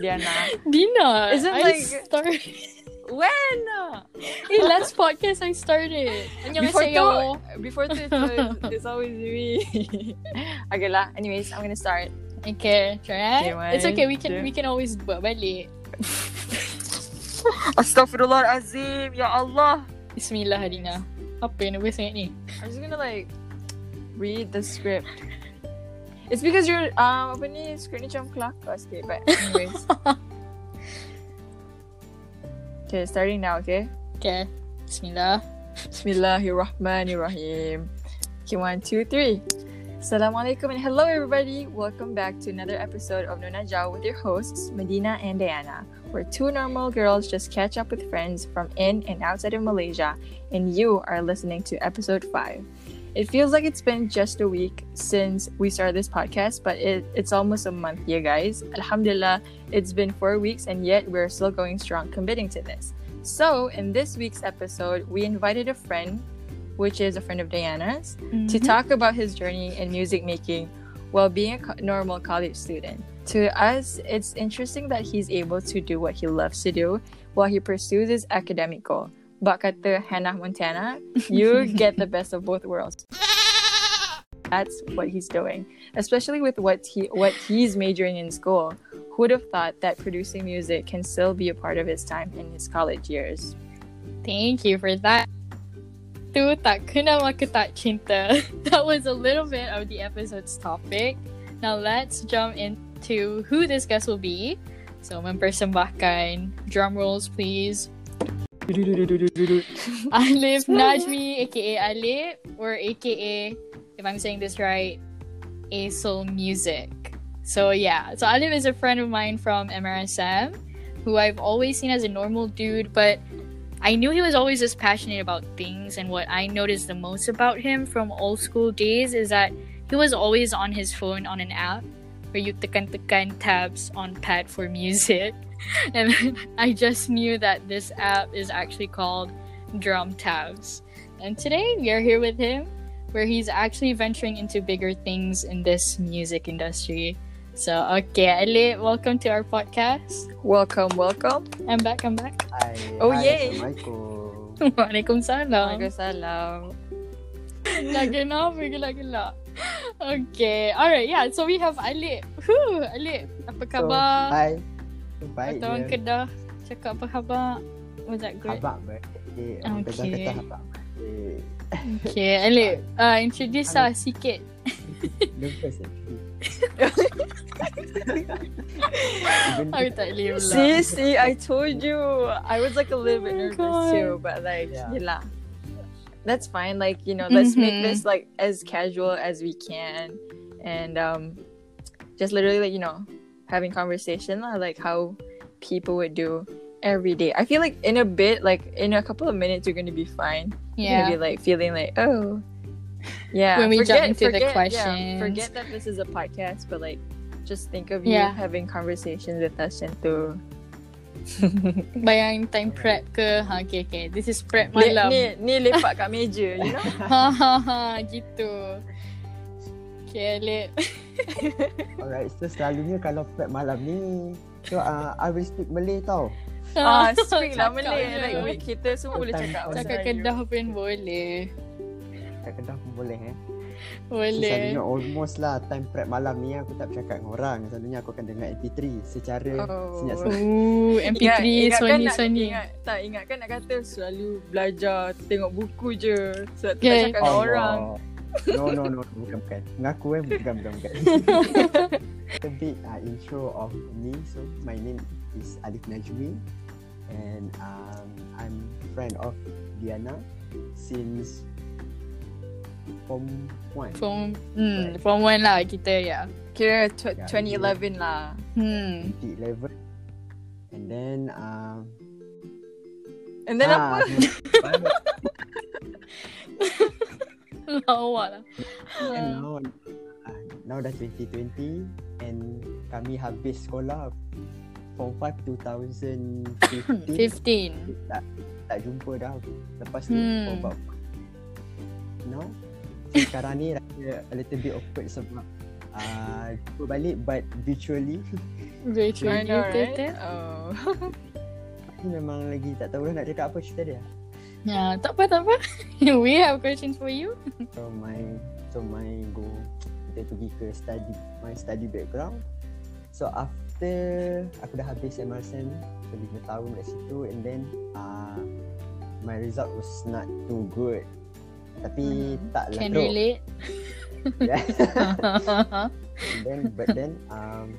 They're. Dina, isn't like started. When? Hey, last podcast I started. Before two, before two, it's always me. okay lah. Anyways, I'm gonna start. Okay, try. It's okay. We can two. we can always balik. Astaghfirullahalazim. Ya Allah. Bismillah, Dina. Apa yang nak sangat ni? I'm just gonna like read the script. It's because you're um apa ni script ni macam kelakar sikit but anyways. okay, starting now, okay? Okay. Bismillah. Bismillahirrahmanirrahim. Okay, one, two, three. Assalamualaikum and hello everybody. Welcome back to another episode of Nona Jao with your hosts, Medina and Diana, where two normal girls just catch up with friends from in and outside of Malaysia, and you are listening to episode five. It feels like it's been just a week since we started this podcast, but it, it's almost a month, you guys. Alhamdulillah, it's been four weeks, and yet we're still going strong committing to this. So, in this week's episode, we invited a friend, which is a friend of Diana's, to mm-hmm. talk about his journey in music making while being a co- normal college student. To us, it's interesting that he's able to do what he loves to do while he pursues his academic goal. But kata Hannah Montana, you get the best of both worlds. That's what he's doing, especially with what he what he's majoring in school. Who would have thought that producing music can still be a part of his time in his college years? Thank you for that. Tu tak kenal cinta. That was a little bit of the episode's topic. Now let's jump into who this guest will be. So mempersembahkan drum rolls please. Alif Najmi aka Alif or aka if I'm saying this right Asel Music. So yeah, so Alif is a friend of mine from MRSM who I've always seen as a normal dude, but I knew he was always just passionate about things and what I noticed the most about him from old school days is that he was always on his phone on an app where you tekan-tekan tabs on pad for music. And I just knew that this app is actually called Drum Tabs. And today we are here with him where he's actually venturing into bigger things in this music industry. So, okay, Ali, welcome to our podcast. Welcome, welcome. I'm back, I'm back. Hai, Oh, hai, yay. Assalamualaikum. Waalaikumsalam. Waalaikumsalam. Nak kenapa gelak-gelak? Okay, alright, yeah. So we have Ali. Whew, Ali, apa So, khabar? Hai. Baik Kata orang. Kedah cakap apa khabar? Was that good? Abang baik. Orang Kedah Okay. kata abang baik. Okay, Ali, uh, introduce lah sikit. Nervous actually. Even tak boleh pula. See, see, I told you. I was like a little bit Oh my nervous God. too, but like, Yeah. yeah. That's fine. Like, you know, let's make Mhm. this like as casual as we can, and um, just literally like you know, having conversation lah, like how people would do every day. I feel like in a bit, like in a couple of minutes, you're gonna be fine. You're Yeah. gonna be like feeling like, oh, yeah. When we jump into the question, yeah, forget that this is a podcast, but like, just think of you having conversations with us and to Bayang time prep ke? Ha, okay, okay. This is prep Ni, malam. ni, ni lepak kat meja, you know? Ha, ha, ha. Gitu. Okay, Ali. Alright, so selalunya kalau prep malam ni So uh, I will speak Malay tau Ah, speak lah Cakap Malay. je. Like, we, kita semua boleh cakap Cakap. Kedah pun boleh. Kat Kedah pun boleh eh So, Boleh. selalunya almost lah time prep malam ni Aku tak bercakap dengan orang Selalunya aku akan dengar MP3 Secara Oh. senyap-senyap Ooh, MP3, Ingat, ingat kan Sony, nak, Sony. Ingat, tak, ingat kan nak kata selalu belajar, tengok buku je. Sebab tu Okay. tak cakap dengan orang. No, no, no, bukan, bukan Mengaku eh, bukan, bukan, bukan A bit uh, intro of me. So, my name is Alif Najmi. And um, I'm friend of Diana Since Form 1 From, hmm, from one lah kita ya. Kira tw- Ya, 2011 lah. Hmm. Di level And then um, And then ah, apa? Lawak lah. And now, uh, now dah 2020 And kami habis sekolah Form 5 2015 15. tak, tak jumpa dah Lepas tu Hmm. for about No so, Sekarang ni rasa a little bit awkward sebab uh, jumpa balik but virtually Virtually. Know, right? betul. Oh. memang lagi tak tahu dah nak cakap apa cerita dia. Ya, tak apa, tak apa. We have questions for you. So my so my go kita pergi ke study my study background. So after aku dah habis MRSM so 5 tahun kat situ and then uh, my result was not too good. Tapi Hmm, tak lah Can teruk. relate. Yeah. Then but then um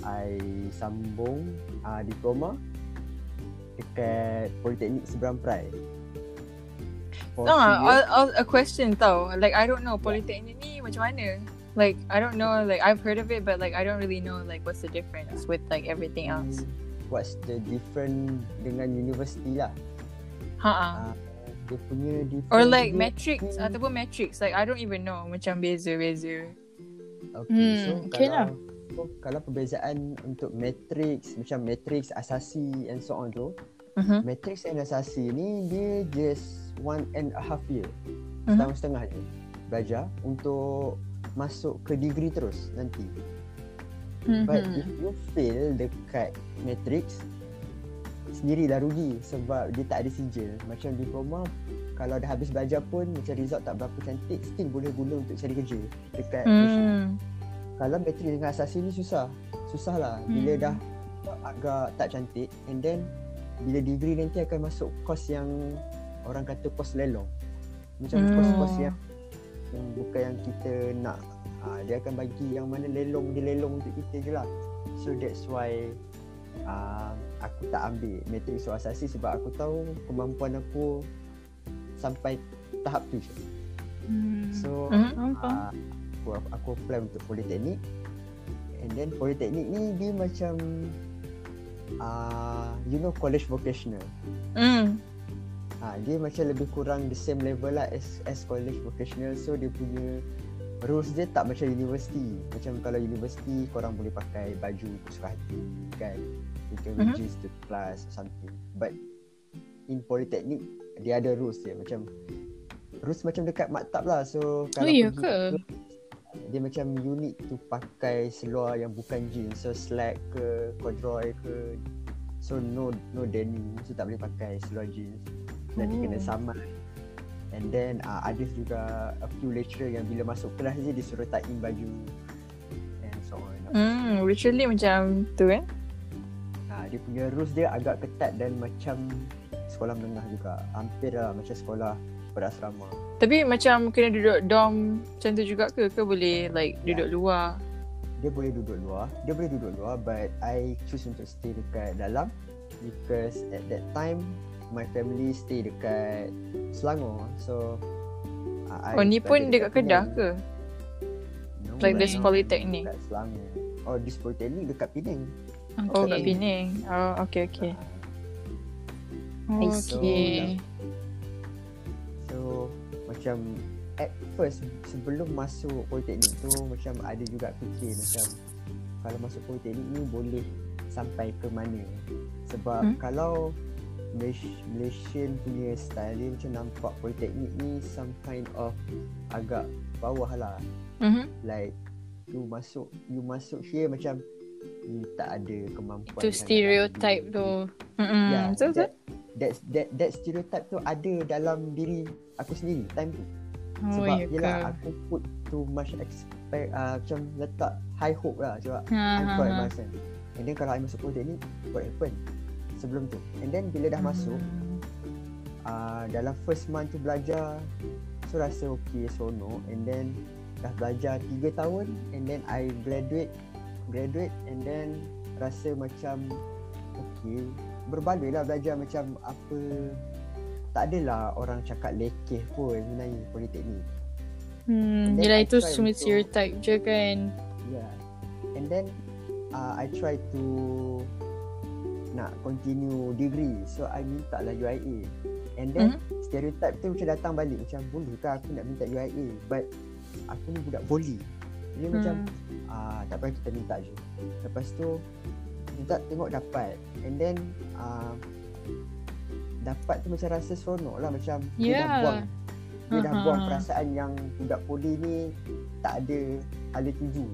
I sambung uh, diploma dekat Politeknik Seberang Perai. No. I'll, I'll, a question tau. Like I don't know Polytechnic ni macam mana. Like I don't know. Like I've heard of it, but like I don't really know like what's the difference with like everything else. What's the different dengan university lah. Ha. Uh, dia punya different Or like metrics Hmm. ataupun metrics. Like I don't even know macam beza beza. Okay, Hmm, so okay kalau lah. Kalau perbezaan untuk matrix macam matrix asasi and so on tu, Mhm. matrix and asasi ni dia just one and a half year. Mhm. Setahun setengah je belajar untuk masuk ke degree terus nanti. But Mhm. if you fail dekat matrix sendiri dah rugi sebab dia tak ada sijil. Macam diploma kalau dah habis belajar pun macam result tak berapa cantik still boleh guna untuk cari kerja dekat Malaysia. Kalau matrix dengan asasi ni susah. Susah lah bila Hmm. dah agak tak cantik and then bila degree nanti akan masuk course yang orang kata course lelong. Macam Hmm. course-course yang yang bukan yang kita nak. Ha, dia akan bagi yang mana lelong dia lelong untuk kita je lah. So that's why uh, aku tak ambil matrix atau asasi sebab aku tahu kemampuan aku sampai tahap tu je. Hmm. So uh, aku aku apply untuk politeknik and then politeknik ni dia macam uh, you know college vocational? Hmm. ha, dia macam lebih kurang the same level lah as, as college vocational. So dia punya rules dia tak macam university. Macam kalau university korang boleh pakai baju suka hati kan? You can wear Mhm. jeans to class or something. But in polytechnic dia ada rules dia. Macam rules macam dekat maktab lah. So kalau Oh, pergi ke? Dia macam you need to pakai seluar yang bukan jeans. So slack ke corduroy ke. So no no denim. So tak boleh pakai seluar jeans. Nanti Oh. kena saman and then uh, ada juga a few lecturer yang bila masuk kelas je dia suruh tak in baju. And so on. Hmm. Literally macam tu kan? uh, dia punya rules dia agak ketat dan macam sekolah menengah juga. Hampir lah macam sekolah berasrama Tapi macam kena duduk dorm macam tu juga ke? Ke boleh like Ya. duduk luar? dia boleh duduk luar dia boleh duduk luar but I choose untuk stay dekat dalam because at that time my family stay dekat Selangor so uh, I Oh ni pun study dekat Kedah ke? no, Like this polytechnic? dekat Selangor oh this polytechnic dekat Penang Oh kat Okay. Penang. Oh okay okay. Ah, Okay. so macam at first sebelum masuk polytechnic tu macam ada juga fikir macam kalau masuk polytechnic ni boleh sampai ke mana sebab Hmm. hmm? kalau Malaysia, Malaysian punya style dia macam nampak polytechnic ni some kind of agak bawah lah Mhm. like you masuk you masuk here macam you tak ada kemampuan Itu stereotype tu. Mm-mm. Yeah, Betul betul. that, that, that, that stereotype tu ada dalam diri aku sendiri time tu Oh, sebab ya yelah aku put too much expect uh, macam letak high hope lah sebab Ha, I'm ha, for ha. and then kalau I masuk polytechnic what happen sebelum tu and then bila dah masuk Hmm. uh, dalam first month tu belajar so rasa okay seronok and then dah belajar 3 tahun and then I graduate graduate and then rasa macam okay berbaloi lah belajar macam apa tak adalah orang cakap lekeh pun sebenarnya politeknik Hmm, And then yelah itu semua stereotype je kan. Yeah. And then uh, I try to nak continue degree. So I minta lah UIA. And then Mhm. stereotype tu macam datang balik macam boleh ke aku nak minta UIA but aku ni budak volley. Dia Hmm. macam ah tak payah kita minta je. Lepas tu minta tengok dapat. And then uh, dapat tu macam rasa seronok lah macam dia dah Yeah. buang Dia dah Aha. buang perasaan yang budak poli ni tak ada hala tuju.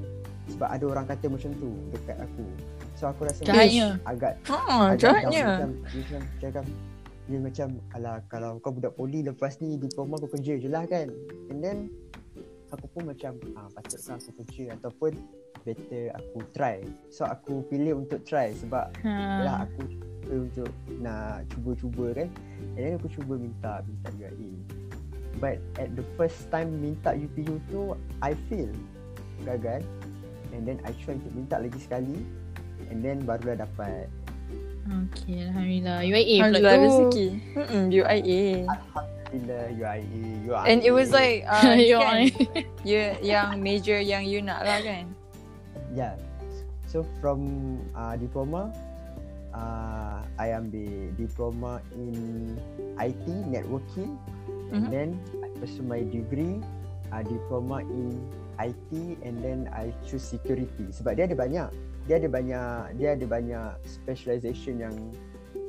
Sebab ada orang kata macam tu dekat aku. So aku rasa Jahatnya. macam agak Ha, agak jahatnya. Macam, macam cakap dia macam alah kalau kau budak poli lepas ni diploma kau kerja je lah kan. And then aku pun macam ah patutkah aku kerja ataupun better aku try. So aku pilih untuk try sebab Ha. Yalah aku cuba untuk nak cuba-cuba kan And then aku cuba minta Minta UIA But at the first time minta UPU tu I fail Gagal And then I try untuk minta lagi sekali And then barulah dapat Okay, Alhamdulillah. UIA pula Alhamdulillah tu. rezeki. Hmm, UIA. Bila UIA UIA And it was like uh, UIA. kan, you, yang major yang you nak lah kan? Yeah So from uh, diploma uh, I ambil diploma in IT networking. And Mhm. then I pursue my degree uh, diploma in IT and then I choose security. Sebab dia ada banyak. Dia ada banyak dia ada banyak specialization yang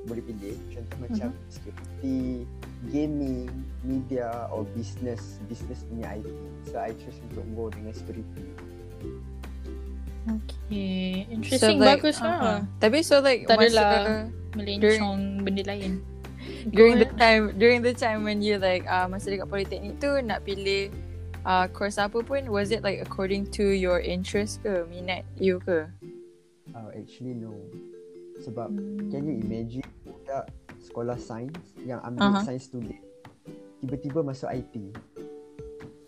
boleh pilih. Contoh macam security gaming media or business business punya IT so I choose untuk go dengan security Okay. Interesting. like, Bagus lah. Tapi so like Tak adalah Melencong benda lain. during the time during the time when you like uh, masa dekat politeknik tu nak pilih uh, course apa pun was it like according to your interest ke minat you ke? uh, actually no sebab Hmm. Can you imagine budak sekolah sains yang ambil Aha. sains student tiba-tiba masuk IT. Dia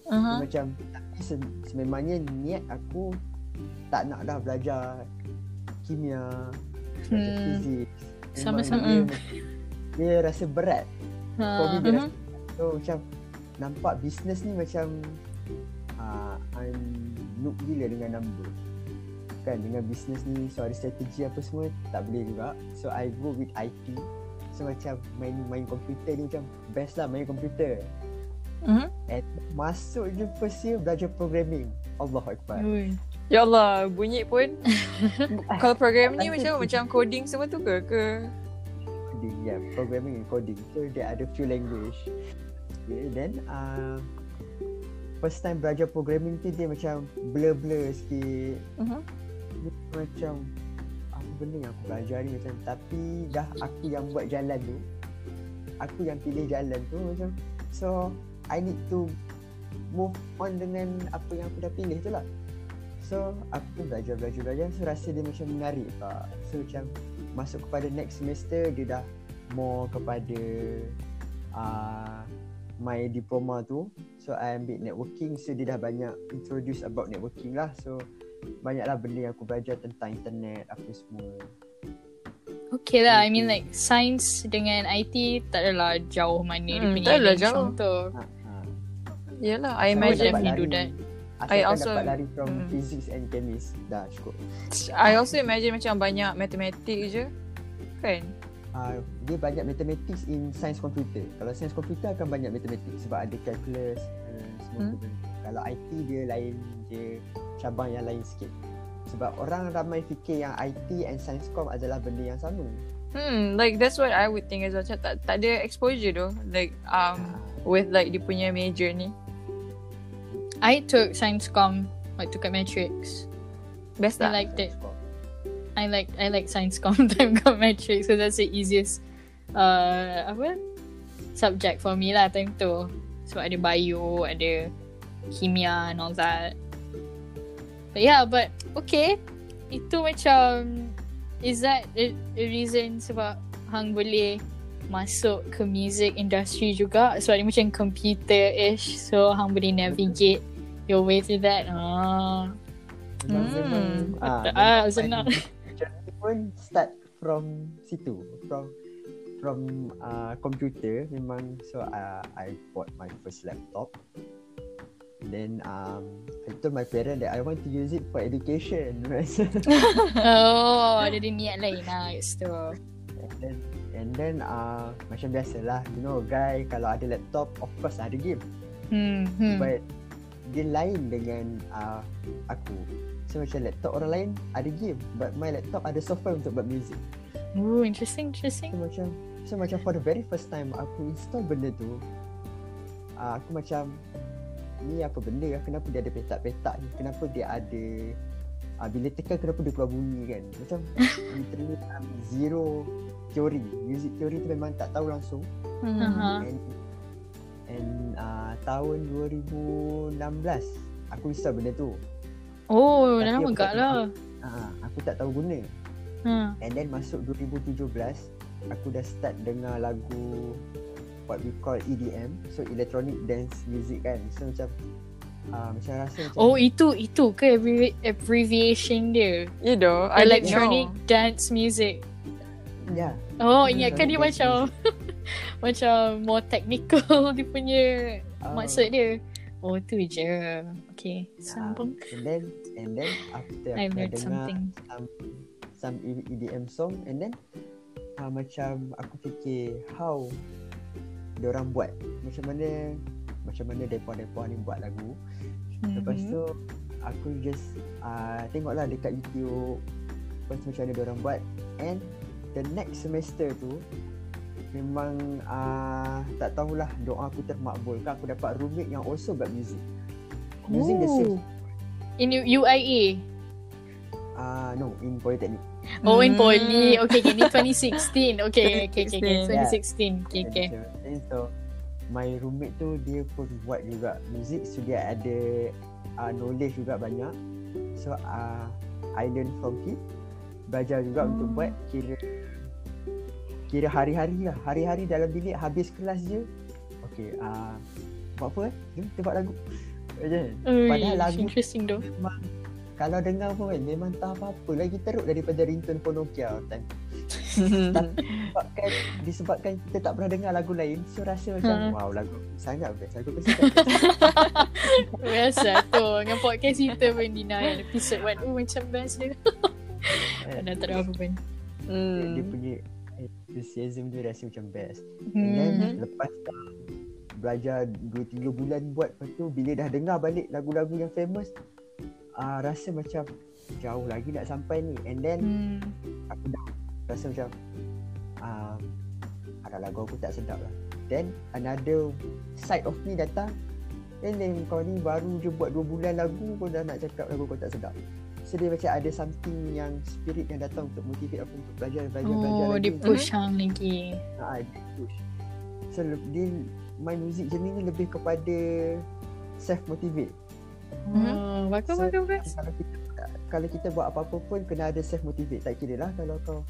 Uh-huh. Macam tapi se- sememangnya niat aku tak nak dah belajar kimia, belajar Hmm. fizik. Sama-sama. Dia, dia rasa berat. For me Ha. dia Mhm. rasa So macam nampak bisnes ni macam uh, I'm noob gila dengan number. Kan dengan bisnes ni so ada strategi apa semua tak boleh juga. So I go with IT. So macam main main komputer ni macam best lah main komputer. Mhm. And masuk je first year belajar programming. Allah Akbar. Ui. Ya Allah, bunyi pun kalau program ni macam macam coding semua tu ke ke? Coding, yeah, programming and coding. So dia ada few language. Okay, then uh, first time belajar programming tu dia macam blur-blur sikit. Mhm. Dia macam apa benda yang aku belajar ni macam tapi dah aku yang buat jalan tu. Aku yang pilih jalan tu macam so I need to move on dengan apa yang aku dah pilih tu lah. So aku pun belajar belajar belajar so rasa dia macam menarik tak. So macam masuk kepada next semester dia dah more kepada uh, my diploma tu. So I ambil networking so dia dah banyak introduce about networking lah. So banyaklah benda yang aku belajar tentang internet apa semua. Okay lah, I mean like science dengan IT tak adalah jauh mana dia Hmm, punya tak adalah jauh. tu. Ha, ha. Yalah, I Siapa imagine dapat definitely do that. Asalkan I also- dapat lari from Mm. physics and chemist dah cukup. I also imagine macam banyak matematik je. Kan? Uh, dia banyak mathematics in science computer. Kalau science computer akan banyak mathematics sebab ada calculus uh, semua Hmm. benda. Kalau IT dia lain dia cabang yang lain sikit. Sebab orang ramai fikir yang IT and science com adalah benda yang sama. Hmm, like that's what I would think as well. Macam tak, tak ada exposure tu. Like um Ah, with like dia punya major ni. I took science com waktu kat matrix. Best I tak? liked it. I like I like science com time kat matrix so that's the easiest uh apa subject for me lah time tu. Sebab ada bio, ada kimia and all that. But yeah, but okay. Itu macam is that a, a reason sebab hang boleh masuk ke music industry juga sebab dia macam computer-ish so hang boleh navigate your way through that. Ah. Memang, Hmm. ah, Ah, senang. journey pun start from situ. From from uh, computer memang so uh, I bought my first laptop. Then um, I told my parent that I want to use it for education. Oh, ada dia niat lain lah kat situ. and then and then uh, macam biasalah, you know, guy kalau ada laptop, of course ada game. Hmm, hmm. But dia lain dengan uh, aku. So macam laptop orang lain ada game, but my laptop ada software untuk buat music. Ooh, interesting, interesting. So macam so macam for the very first time aku install benda tu uh, aku macam ni apa benda lah kenapa dia ada petak-petak ni kenapa dia ada uh, bila tekan kenapa dia keluar bunyi kan macam literally um, zero teori music teori tu memang tak tahu langsung. Aha. and and uh, tahun 2016 aku install benda tu Oh, Tapi dah lama aku gak tak lah. uh, aku tak tahu guna Ha. and then masuk 2017 aku dah start dengar lagu what we call EDM so electronic dance music kan so macam uh, macam rasa macam Oh, itu itu ke abbrevi- abbreviation dia? You know, I like Electronic know. dance music. ya Oh, Hmm, ingatkan dia macam macam more technical dia punya uh, maksud dia. Oh, tu je. Okay, sambung. and then and then after I aku dengar something. some some E- EDM song and then uh, macam aku fikir how orang buat macam mana macam mana depa-depa ni buat lagu lepas Mhm. tu aku just uh, tengoklah dekat YouTube lepas macam mana orang buat and the next semester tu memang uh, tak tahulah doa aku termakbul kan aku dapat roommate yang also buat music using the same. In UIA. uh, no in polytechnic Oh, in Hmm. poly. Okay, okay. Ni 2016. Okay, okay, okay. okay. 2016. 2016. Okay, okay. And so my roommate tu dia pun buat juga music so dia ada uh, knowledge juga banyak. So uh, I learn from him. Belajar juga Hmm. untuk buat kira kira hari-hari lah. Hari-hari dalam bilik habis kelas je. Okay, uh, buat apa eh? Jom kita buat lagu. Macam Ui, Padahal lagu- interesting though. memang kalau dengar pun kan memang tak apa-apa lagi teruk daripada ringtone phone Nokia time disebabkan disebabkan kita tak pernah dengar lagu lain so rasa macam Ha. wow lagu sangat best lagu suka Biasa tu. Dengan podcast kita pun Dina yang episode 1. Oh, macam best dia. Dah tak ada apa pun. dia, dia Hmm. punya enthusiasm dia rasa macam best. And then lepas dah belajar 2-3 bulan buat lepas tu bila dah dengar balik lagu-lagu yang famous uh, rasa macam jauh lagi nak sampai ni. And then Hmm. aku dah rasa macam uh, ada lagu aku tak sedap lah. Then another side of me datang then then kau ni baru je buat 2 bulan lagu kau dah nak cakap lagu kau tak sedap so dia macam ada something yang spirit yang datang untuk motivate aku untuk belajar belajar belajar Oh, lagi. dia push hang lagi. ha, dia push. So dia my music journey ni lebih kepada self motivate Oh, bagus, So, bagus, bagus. kalau kita kalau kita buat apa-apa pun kena ada self motivate tak kira lah kalau kau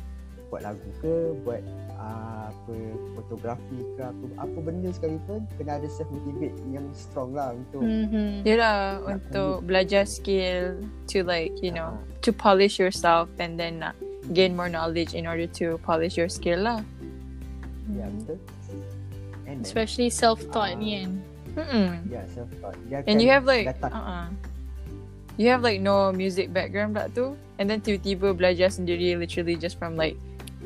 buat lagu ke buat uh, apa fotografi ke apa apa benda sekalipun kena ada self motivate yang strong lah untuk Mhm. Yelah, Nak untuk belajar skill to like, you know, Ah. to polish yourself and then uh, gain more knowledge in order to polish your skill lah. ya betul and then, Especially self-taught Ah. ni kan. Mm-mm. ya self taught And you have like, datang uh-uh. You have like no music background tak tu? And then tiba-tiba belajar sendiri literally just from like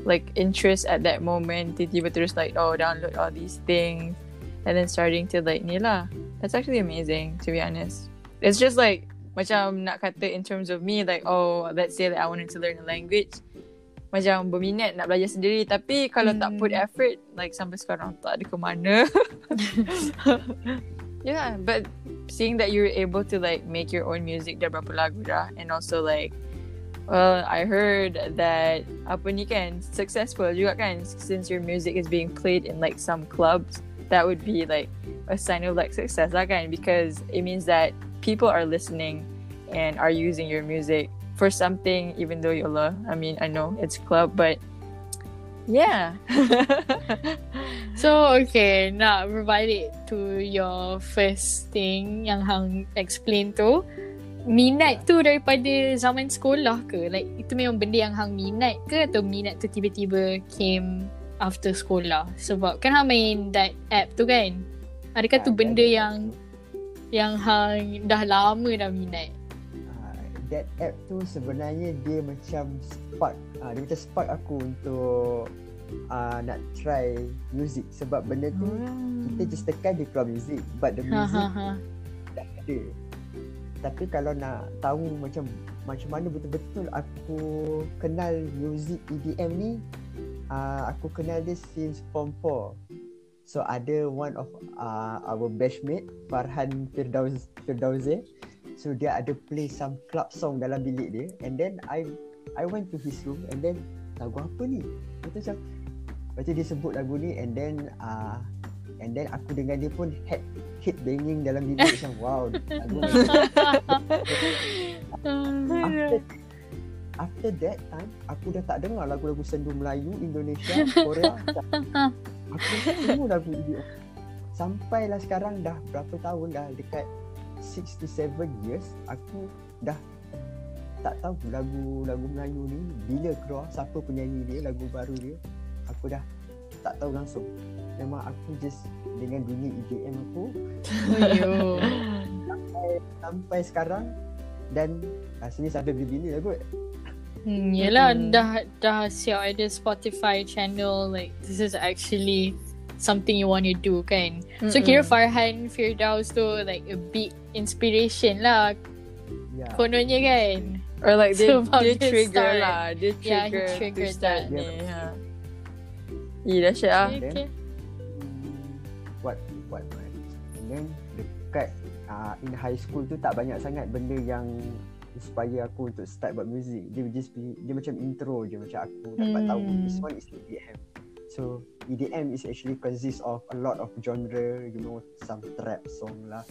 like interest at that moment. Tiba-tiba terus like oh download all these things and then starting to like ni lah. That's actually amazing to be honest. It's just like macam nak kata in terms of me like oh let's say that I wanted to learn a language macam berminat nak belajar sendiri tapi kalau tak put Hmm. effort like sampai sekarang tak ada ke mana yeah but seeing that you're able to like make your own music dah berapa lagu dah and also like well I heard that apa ni kan successful juga kan since your music is being played in like some clubs that would be like a sign of like success lah kan because it means that people are listening and are using your music for something even though you love I mean I know it's club but yeah So, okay. now Nak it to your first thing yang hang explain tu. Minat tu daripada zaman sekolah ke? Like, itu memang benda yang hang minat ke? Atau minat tu tiba-tiba came after sekolah? Sebab kan hang main that app tu kan? Adakah tu Ah, benda yang yang hang dah lama dah minat? uh, that app tu sebenarnya dia macam spark uh, dia macam spark aku untuk uh, nak try music sebab benda tu kita just tekan dia keluar music but the Ha music ha ha. dah ada tapi kalau nak tahu macam macam mana betul-betul aku kenal music EDM ni uh, aku kenal dia since form 4 So ada one of uh, our batchmate Farhan Firdaus Firdauze. So dia ada play some club song dalam bilik dia and then I I went to his room and then lagu apa ni? Dia macam tu dia sebut lagu ni and then uh, and then aku dengan dia pun head hit banging dalam bilik macam wow lagu after, after that time aku dah tak dengar lagu-lagu sendu Melayu Indonesia Korea. Aku semua lagu ini sampailah sekarang dah berapa tahun dah dekat 6 to 7 years aku dah tak tahu lagu-lagu Melayu ni bila keluar siapa penyanyi dia lagu baru dia aku dah tak tahu langsung memang aku just dengan dunia EDM aku sampai, sampai sekarang dan rasanya sampai bila-bila lah kot Hmm, yelah mm-hmm. dah dah siap ada Spotify channel like this is actually something you want to do kan. Mm-hmm. So kira Farhan Firdaus tu like a big inspiration lah. Yeah. Kononnya kan. Or like so dia, dia trigger start. lah. Dia trigger yeah, trigger to start that. ni. Yeah. Yeah, dah siap ah. Okay. What what man. And then dekat uh, in high school tu tak banyak sangat benda yang inspire aku untuk start buat music dia just be, dia macam intro je macam aku dapat hmm. tahu this one is EDM so EDM is actually consist of a lot of genre you know some trap song lah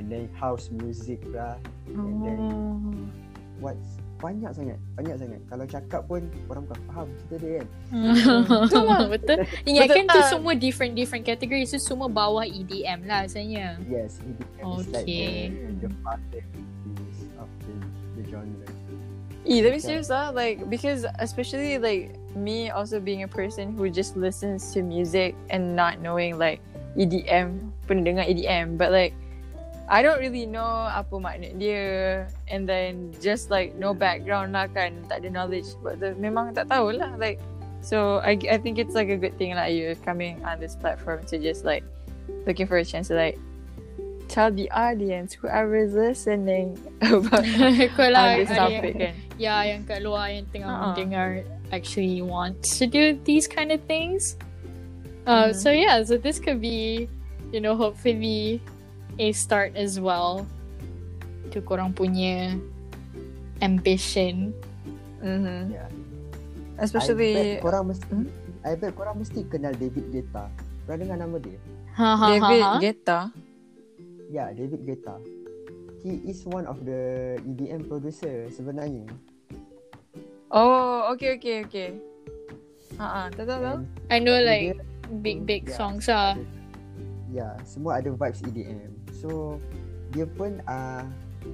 and then house music lah and then oh. what's banyak sangat banyak sangat. Kalau cakap pun orang bukan faham cerita dia kan. Betul lah betul. Ingat kan tu semua different different category. So semua bawah EDM lah sebenarnya. Yes EDM okay. is like the, the father genre. Yeah, let me serious lah. Like because especially like me also being a person who just listens to music and not knowing like EDM, pernah dengar EDM, but like I don't really know apa makna dia and then just like no background lah kan, tak ada knowledge but the, memang tak tahu lah like so I I think it's like a good thing like you coming on this platform to just like looking for a chance to like tell the audience whoever is listening about on this topic kan. Yeah, yang kat luar yang tengah uh-huh. mendengar actually want to do these kind of things. Uh, mm-hmm. So yeah, so this could be, you know, hopefully a start as well to korang punya ambition. Mm-hmm. Yeah. Especially I bet korang mesti hmm? I bet korang mesti kenal David Guetta. Pernah dengar nama dia? Ha, ha, David ha, ha. Guetta. Yeah, David Guetta. He is one of the EDM producer sebenarnya. Oh, okay, okay, okay. Ha ah, tahu tahu. I know like big big yeah, songs ah. Yeah, semua ada vibes EDM. So dia pun uh,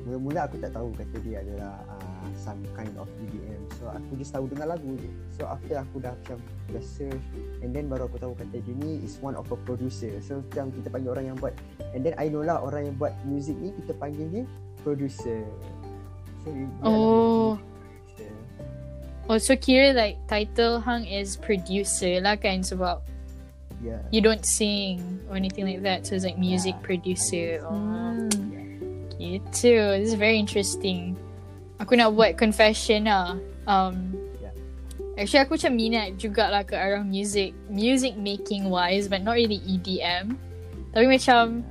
mula-mula aku tak tahu kata dia adalah uh, some kind of EDM. So aku just tahu dengar lagu je. So after aku dah macam dah search and then baru aku tahu kata dia ni is one of a producer. So macam kita panggil orang yang buat and then I know lah orang yang buat music ni kita panggil dia producer. So oh. Oh so kira like title hang is producer lah kan sebab yeah. you don't sing or anything like that so it's like music yeah, producer. Oh. Yeah. Gitu. This is very interesting. Aku nak buat confession lah. Um, yeah. Actually aku macam minat jugalah ke arah music. Music making wise but not really EDM. Tapi macam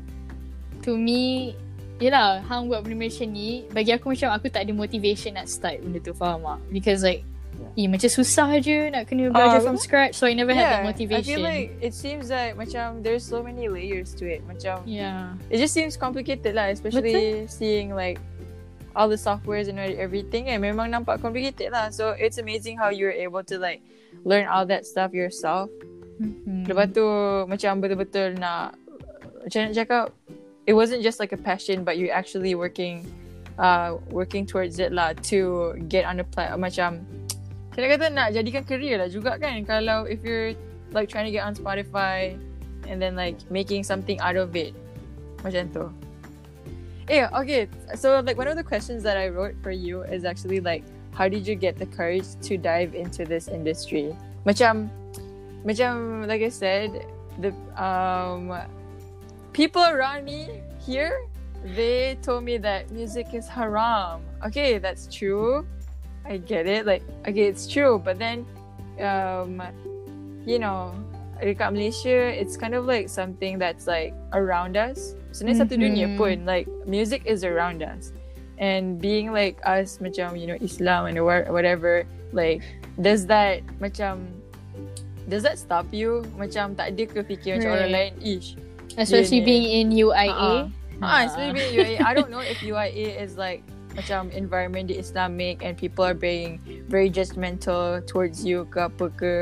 to me Yelah, hang buat benda macam ni Bagi aku macam aku tak ada motivation nak start benda tu, faham tak? Because like yeah. Eh, macam susah je nak kena belajar uh, from scratch So I never yeah, had that motivation I feel like it seems like macam there's so many layers to it Macam Yeah It just seems complicated lah Especially Betul? seeing like all the softwares and everything and memang nampak complicated lah. So it's amazing how you're able to like learn all that stuff yourself. Mm-hmm. Lepas tu macam betul-betul nak macam nak cakap it wasn't just like a passion but you actually working uh working towards it lah to get on the platform macam saya kata nak jadikan career lah juga kan kalau if you're like trying to get on Spotify and then like making something out of it macam tu. Yeah, okay. So like one of the questions that I wrote for you is actually like how did you get the courage to dive into this industry? Macam macam like I said, the um people around me here they told me that music is haram. Okay, that's true. I get it. Like okay, it's true, but then um you know, dekat Malaysia, it's kind of like something that's like around us. Sebenarnya satu dunia pun, like music is around us. And being like us macam, you know, Islam and whatever, like, does that macam, does that stop you? Macam tak ada ke fikir macam orang lain, ish. Especially being in UIA. Uh-uh. Ah, especially being UAE. I don't know if UAE is like macam environment di Islamic and people are being very judgmental towards you ke apa ke.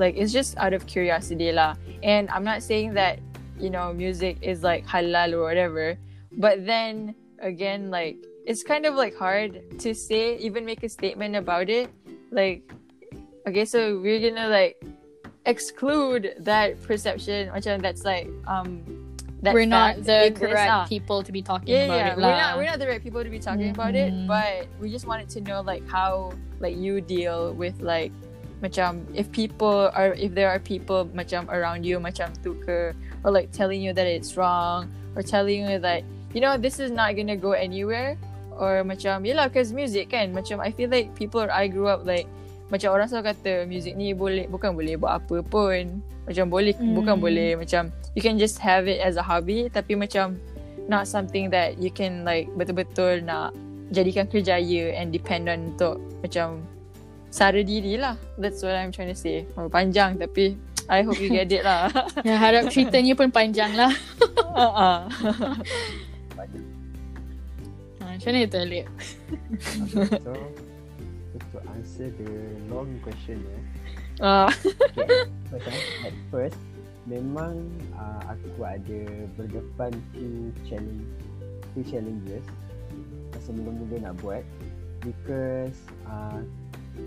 Like it's just out of curiosity lah. And I'm not saying that you know music is like halal or whatever, but then again like it's kind of like hard to say even make a statement about it. Like okay, so we're gonna like exclude that perception macam that's like um We're not fact the correct ah. people to be talking yeah, about yeah. it We're not we're not the right people to be talking about it, Mhm. but we just wanted to know like how like you deal with like macam if people are if there are people macam around you macam tuker or like telling you that it's wrong or telling you that you know this is not gonna go anywhere or macam yelah cause music kan macam I feel like people I grew up like macam orang selalu kata music ni boleh bukan boleh buat apa pun macam boleh Hmm. bukan boleh macam you can just have it as a hobby tapi macam not something that you can like betul-betul nak jadikan kerjaya and depend on untuk macam sara diri lah. That's what I'm trying to say. Oh, panjang tapi I hope you get it lah. Ya, harap ceritanya pun panjang lah. uh-uh. Ha, macam mana tu Alip? Okay, so to answer the long question ya. Uh, Okay, eh, at first memang uh, aku ada berdepan few challenge few challenges masa mula-mula nak buat because uh,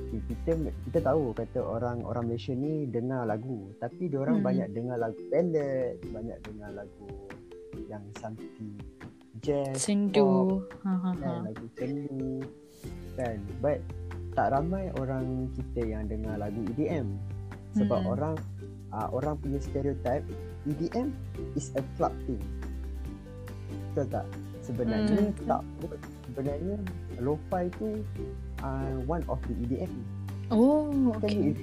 kita kita tahu kata orang orang Malaysia ni dengar lagu tapi dia orang Hmm. banyak dengar lagu ballad banyak dengar lagu yang something jazz Sendu. Ha, ha, ha. kan lagu sendu kan but tak ramai orang kita yang dengar lagu EDM sebab Hmm. orang uh, orang punya stereotype EDM is a club thing betul tak sebenarnya Hmm. tak sebenarnya lo-fi tu uh, one of the EDM Oh, okay. you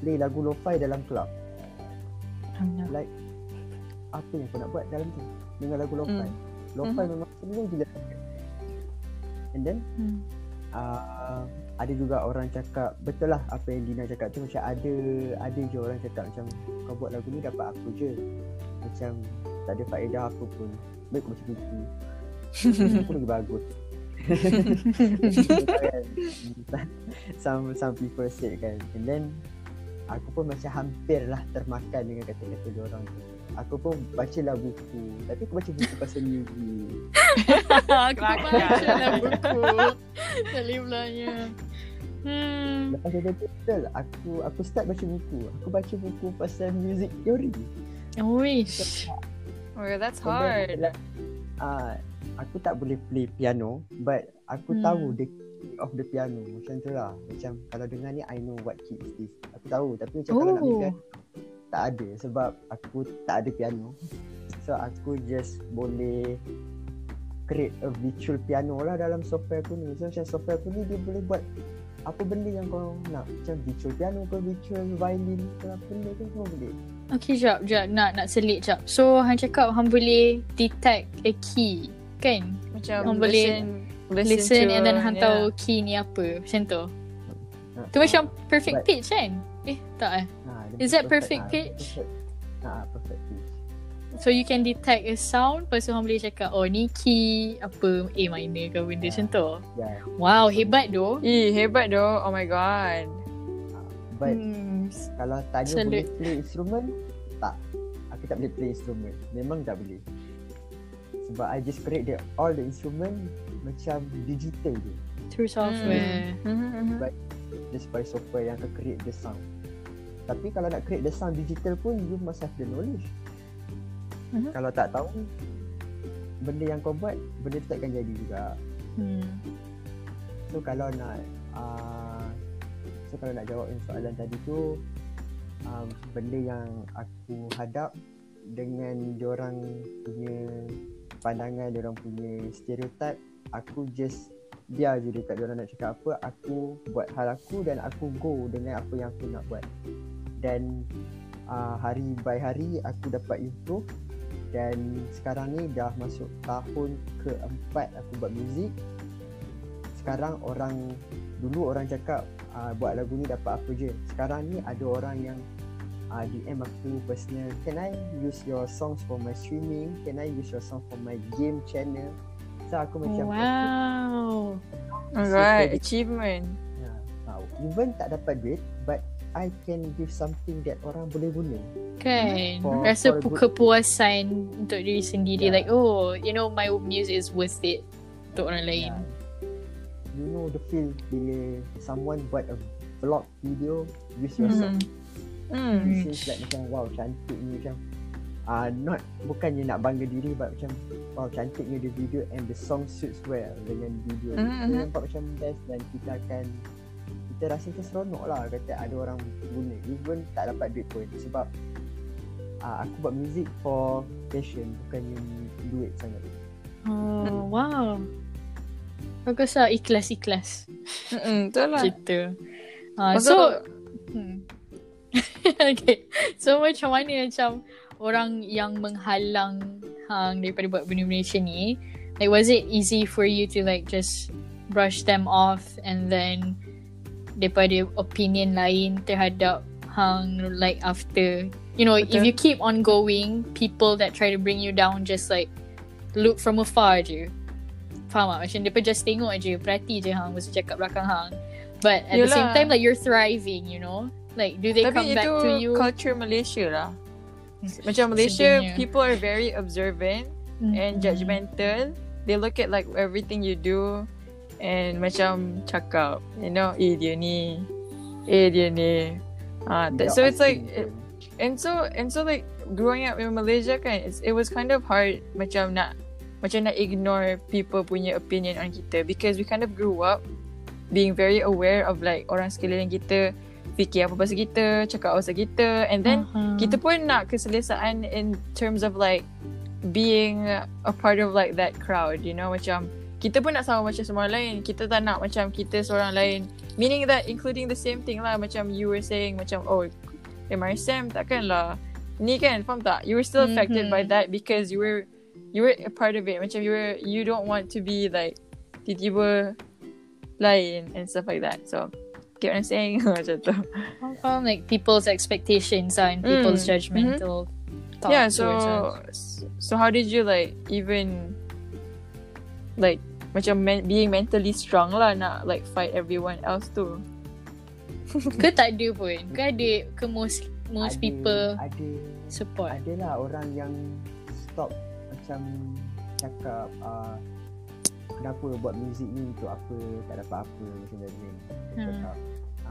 play lagu lo-fi dalam club Alhamdulillah. like apa yang kau nak buat dalam tu dengar lagu lo-fi Hmm. lo-fi Mhm. memang senang gila and then Hmm. uh, ada juga orang cakap betul lah apa yang Dina cakap tu. Macam ada ada je orang cakap macam kau buat lagu ni dapat apa je. Macam tak ada faedah apa pun. Baik kau baca buku buku lagi bagus. Some some people say kan. And then aku pun macam hampir lah termakan dengan kata-kata orang tu aku pun bacalah buku tapi aku baca buku pasal music Aku baca lah buku. Alhamdulillahnya. Hmm. Lepas itu betul aku aku start baca buku. Aku baca buku pasal music theory. Wish. oh, that's And then, hard. like, Ah, aku tak boleh play piano but aku Hmm. tahu the key of the piano macam tu lah. Macam kalau dengar ni I know what key is this. Aku tahu tapi macam kalau nak Oh. main piano tak ada sebab aku tak ada piano. So aku just boleh create a virtual piano lah dalam software aku ni. So macam software aku ni dia boleh buat apa benda yang kau nak macam virtual piano ke virtual violin ke apa benda tu semua boleh Okay, jap, jap. Nak, nak selit jap. So, Han cakap Han boleh detect a key, kan? Macam Orang boleh listen, Listen, to, and then Han yeah. tahu key ni apa. Macam tu. Ha, Tu macam perfect But- pitch kan? Eh, tak eh? Is that perfect ah, pitch? perfect. ha perfect pitch So, you can detect a sound, lepas tu Han boleh cakap, oh ni key apa A minor ke benda Yeah. macam tu. yeah Wow, hebat doh. Ih, hebat doh. Oh my god. but Hmm. kalau tanya Salute. boleh play instrument tak aku tak boleh play instrument memang tak boleh sebab I just create the, all the instrument macam digital je Through software. Mhm, mhm. just by software yang akan create the sound tapi kalau nak create the sound digital pun you must have the knowledge Mhm. kalau tak tahu benda yang kau buat benda tu takkan jadi juga Hmm. so kalau nak uh, so kalau nak jawab soalan tadi tu um, benda yang aku hadap dengan diorang punya pandangan diorang punya stereotype aku just biar je dekat diorang nak cakap apa aku buat hal aku dan aku go dengan apa yang aku nak buat. Dan uh, hari by hari aku dapat improve dan sekarang ni dah masuk tahun keempat aku buat muzik. Sekarang orang dulu orang cakap uh, buat lagu ni dapat apa je. Sekarang ni ada orang yang uh, DM aku personal can I use your songs for my streaming? Can I use your song for my game channel so aku macam Wow. Alright, achievement. Ya, tahu. Even tak dapat duit but I can give something that orang boleh guna. Kan For- Rasa for pu- good- kepuasan Untuk diri sendiri Yeah. Like oh You know my music is worth it Untuk orang lain Ya. You know the feel bila someone buat a vlog video use your song. Hmm. Hmm. Mm. Seems like macam wow cantik ni macam uh, not bukannya nak bangga diri but macam wow cantiknya the video and the song suits well dengan video ni. Mhm, Kita mhm. nampak macam best dan kita akan kita rasa macam seronok lah kata ada orang guna even tak dapat duit pun sebab uh, aku buat music for passion bukannya duit sangat Oh wow Bagus lah ikhlas-ikhlas Mm-mm, betul lah. Gitu uh, Masa So hmm. Okay So macam mana macam Orang yang menghalang Hang daripada buat benda-benda macam ni Like was it easy for you to like just Brush them off And then Daripada opinion lain terhadap Hang like after You know if Betul. you keep on going People that try to bring you down Just like Look from afar je Faham tak? Macam dia just tengok je Perhati je hang Masa cakap belakang hang But at the same time like you're thriving you know Like do they come Tapi back itu to you culture Malaysia lah. Macam Malaysia, Sedihnya. people are very observant and Mhm. judgmental. They look at like everything you do and macam cakap, you know, eh dia ni, eh dia ni. Ah, that, Without so it's like, pun. and so and so like growing up in Malaysia kan, it's, it was kind of hard macam nak macam nak ignore people punya opinion on kita because we kind of grew up being very aware of like orang sekeliling kita fikir apa pasal kita, cakap pasal kita. And then Uh-huh. kita pun nak keselesaan in terms of like being a part of like that crowd you know macam kita pun nak sama macam semua lain. Kita tak nak macam kita seorang lain. Meaning that including the same thing lah macam you were saying macam oh MRSM takkan lah. Ni kan faham tak? You were still affected by Mhm. that because you were you were a part of it. Macam you were you don't want to be like tiba-tiba lain and stuff like that. So get what I'm saying macam tu. Faham like people's expectations lah and people's Mm. judgmental thoughts yeah so so how did you like even like macam men- being mentally strong lah nak like fight everyone else too ke tak ada pun. Ke ada ke most most Ada- people ada. support? Adalah orang yang stop macam cakap uh, kenapa buat muzik ni untuk apa tak dapat apa macam tu kan Hmm. cakap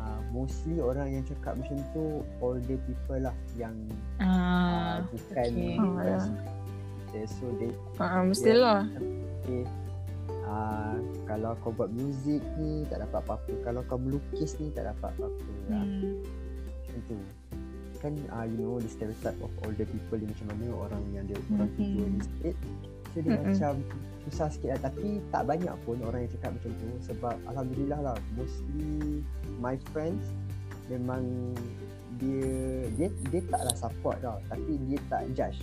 uh, mostly orang yang cakap macam tu older people lah yang uh, ah bukan okay. Oh, yeah. kita. so they uh, mestilah say uh, kalau kau buat muzik ni tak dapat apa-apa kalau kau melukis ni tak dapat apa-apa uh, hmm. macam tu kan uh, you know the stereotype of older people ni macam mana orang yang dia orang Mhm. tua ni sikit so dia Mhm. macam susah sikit lah. Tapi tak banyak pun orang yang cakap macam tu. Sebab Alhamdulillah lah mostly my friends memang dia dia dia taklah support tau. Tapi dia tak judge.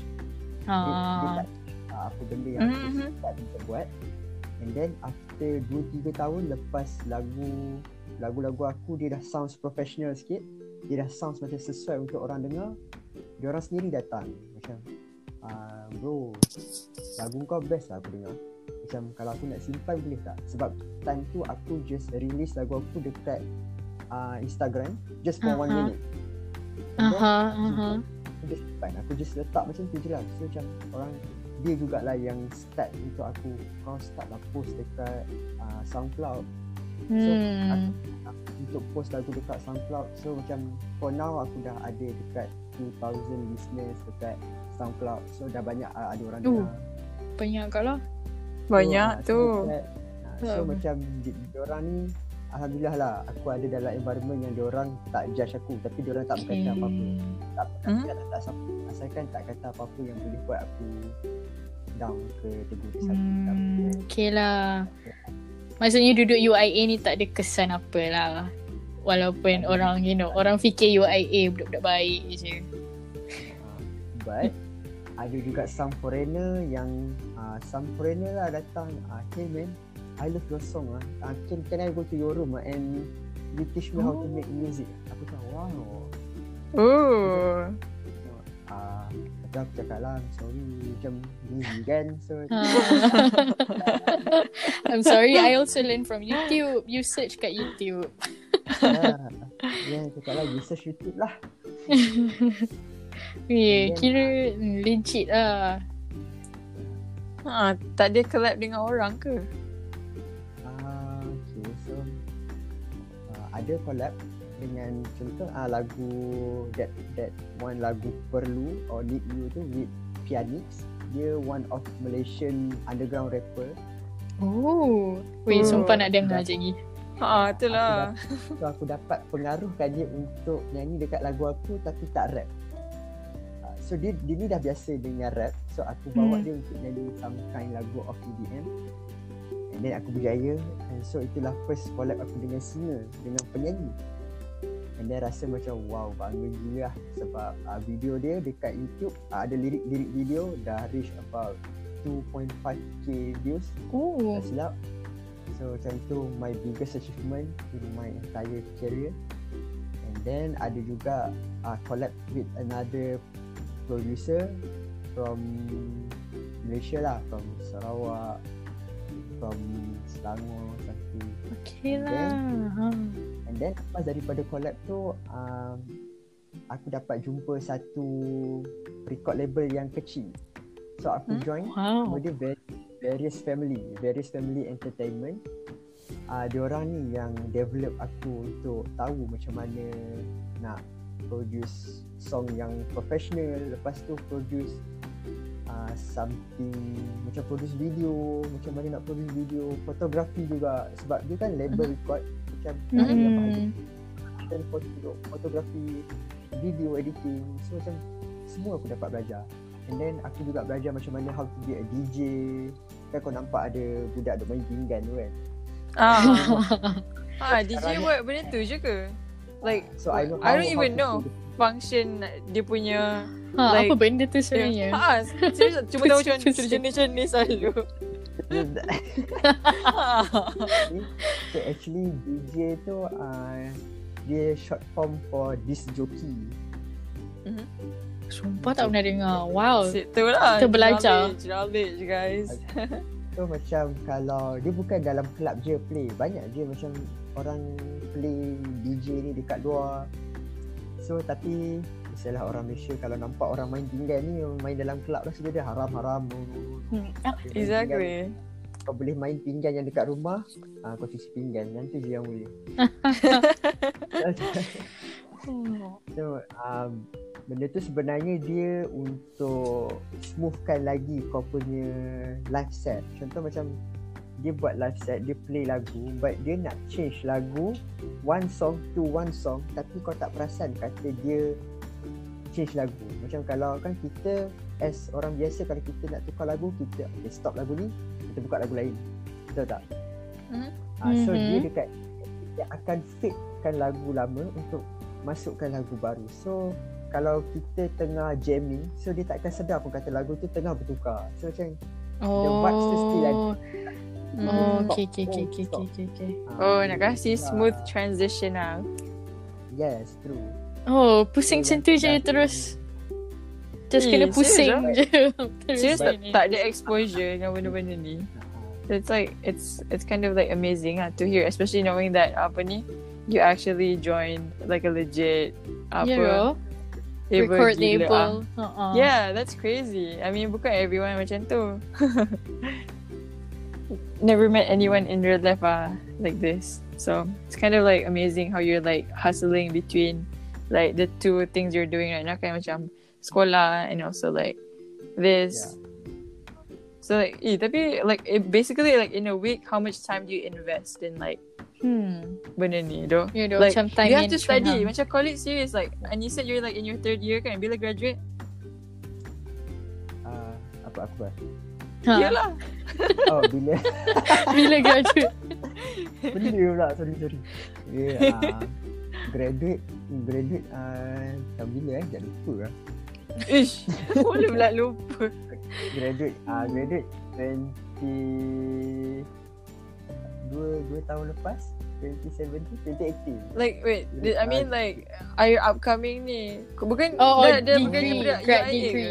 Dia, dia ah. tak uh, apa benda yang aku Mhm. tak buat. And then after 2-3 tahun lepas lagu lagu-lagu aku dia dah sounds professional sikit. Dia dah sounds macam sesuai untuk orang dengar. Dia orang sendiri datang. Macam uh, bro lagu kau best lah aku dengar. Macam kalau aku nak simpan boleh tak? Sebab time tu aku just release lagu aku dekat uh, Instagram just for one Aha. minute. And then, aha aha aku just simpan. Aku just letak macam tu je lah. So macam orang dia jugalah yang start untuk aku. Kau start lah post dekat uh, Soundcloud. Hmm. untuk post lagu dekat Soundcloud. So macam for now aku dah ada dekat 2000 listeners dekat Soundcloud so dah banyak uh, ada orang Oh, dengar banyak kau lah banyak so, tu uh, so, uh, so Hmm. macam di, diorang ni Alhamdulillah lah aku ada dalam environment yang diorang tak judge aku tapi diorang tak berkata apa-apa tak Hmm. tak, tak, tak, tak asalkan tak kata apa-apa yang boleh buat aku down ke tegur ke satu Hmm, okay lah. Maksudnya duduk UIA ni tak ada kesan apa lah. Walaupun orang, you know, orang fikir UIA budak-budak baik je. but ada juga some foreigner yang uh, some foreigner lah datang uh, hey man I love your song ah uh, can can I go to your room and you teach me how to make music aku cakap wow Oh. uh, aku cakap lah sorry macam busy kan so I'm sorry, I also learn from YouTube. You search kat YouTube. ya yeah, cakap lah you search YouTube lah Yeah, kira legit lah. Ha, tak ada collab dengan orang ke? Ah, okay, so uh, ada collab dengan contoh ah lagu that that one lagu perlu or need you tu with Pianix dia one of Malaysian underground rapper Oh. Wait, Oh, sumpah nak dengar je lagi. Ha, itulah. so aku dapat pengaruhkan dia untuk nyanyi dekat lagu aku tapi tak rap so dia, dia ni dah biasa dengan rap. So aku bawa Hmm. dia untuk nyanyi some kind lagu of EDM and then aku berjaya. And so itulah first collab aku dengan singer dengan penyanyi. And then rasa macam wow bangga gila lah. Sebab uh, video dia dekat YouTube uh, ada lirik-lirik video dah reach about 2.5k views. Oh. tak silap. So macam tu my biggest achievement in my entire career. And then ada juga uh, collab with another producer from Malaysia lah From Sarawak From Selangor something Okay lah. Ha. And then lepas daripada collab tu um, Aku dapat jumpa satu record label yang kecil So aku Hmm? join Wow. Var- Various Family Various Family Entertainment uh, Dia orang ni yang develop aku untuk tahu macam mana nak produce song yang professional Lepas tu produce uh, something macam produce video Macam mana nak produce video Fotografi juga Sebab dia kan label record Macam Hmm. dan foto, fotografi, video editing. So macam semua aku dapat belajar. And then aku juga belajar macam mana how to be a DJ. Kan kau nampak ada budak duk main pinggan tu kan. Ah. ha, DJ buat benda tu je ke? Like, So I know I don't even know function dia punya Ha, Like- apa benda tu sebenarnya? Ha, serius cuma tahu macam Pusing-pusing. jenis ni selalu. Ha. so actually DJ tu uh, dia short form for disc jockey. Sumpah tak pernah dengar. Wow. Situ lah. Kita belajar. Knowledge, knowledge guys. So macam kalau dia bukan dalam club je play. Banyak je macam orang play DJ ni dekat luar. So tapi Misalnya orang Malaysia kalau nampak orang main pinggan ni main dalam kelab lah sudah dia haram-haram. Hmm. Exactly. Kau boleh main pinggan yang dekat rumah, ah, kau cuci pinggan. Yang tu je yang boleh. so, um, benda tu sebenarnya dia untuk smoothkan lagi kau punya set. Contoh macam dia buat live set, dia play lagu but dia nak change lagu one song to one song tapi kau tak perasan kata dia change lagu. Macam kalau kan kita as orang biasa kalau kita nak tukar lagu kita okay, stop lagu ni kita buka lagu lain. Betul tak? Mhm. Ah, so dia dekat dia akan fitkan lagu lama untuk masukkan lagu baru. So kalau kita tengah jamming so dia tak akan sedar pun kata lagu tu tengah bertukar. So macam The vibes tu still ada. Oh. Hmm. Oh, Stop. okay, okay, okay, okay, okay, okay. ah, Oh, nak itulah. smooth transition lah. Yes, true. Oh, pusing So, macam tu je terus. Just Eh, kena pusing ah? je. Terus Serius tak, ada exposure dengan benda-benda ni. Ah, It's like it's it's kind of like amazing lah to hear, especially knowing that apa ni you actually joined like a legit apa bro. label Record label. ah. Uh-uh. Yeah, that's crazy. I mean, bukan everyone macam tu. Never met anyone in real life ah, like this. So it's kind of like amazing how you're like hustling between like the two things you're doing right now, kind of macam sekolah and also like this. So like, eh, tapi like it basically like in a week, how much time do you invest in like Hmm. benda ni, doh? You know, Like you have to management study. lah. Macam college serious like, and you said you're like in your third year kan? Bila graduate? ah, apa aku Ha. Yelah. Oh, bila Bila graduate. Benda pula Sorry sorry Dia uh, Graduate Graduate uh, Tahun bila eh Dah lupa lah Ish, boleh pula lupa. graduate ah graduate 20 dua dua tahun lepas 2017 2018 Like wait, did, I mean like are you upcoming ni? Bukan Oh, dah, dah bukan degree, budak grad UIA ke?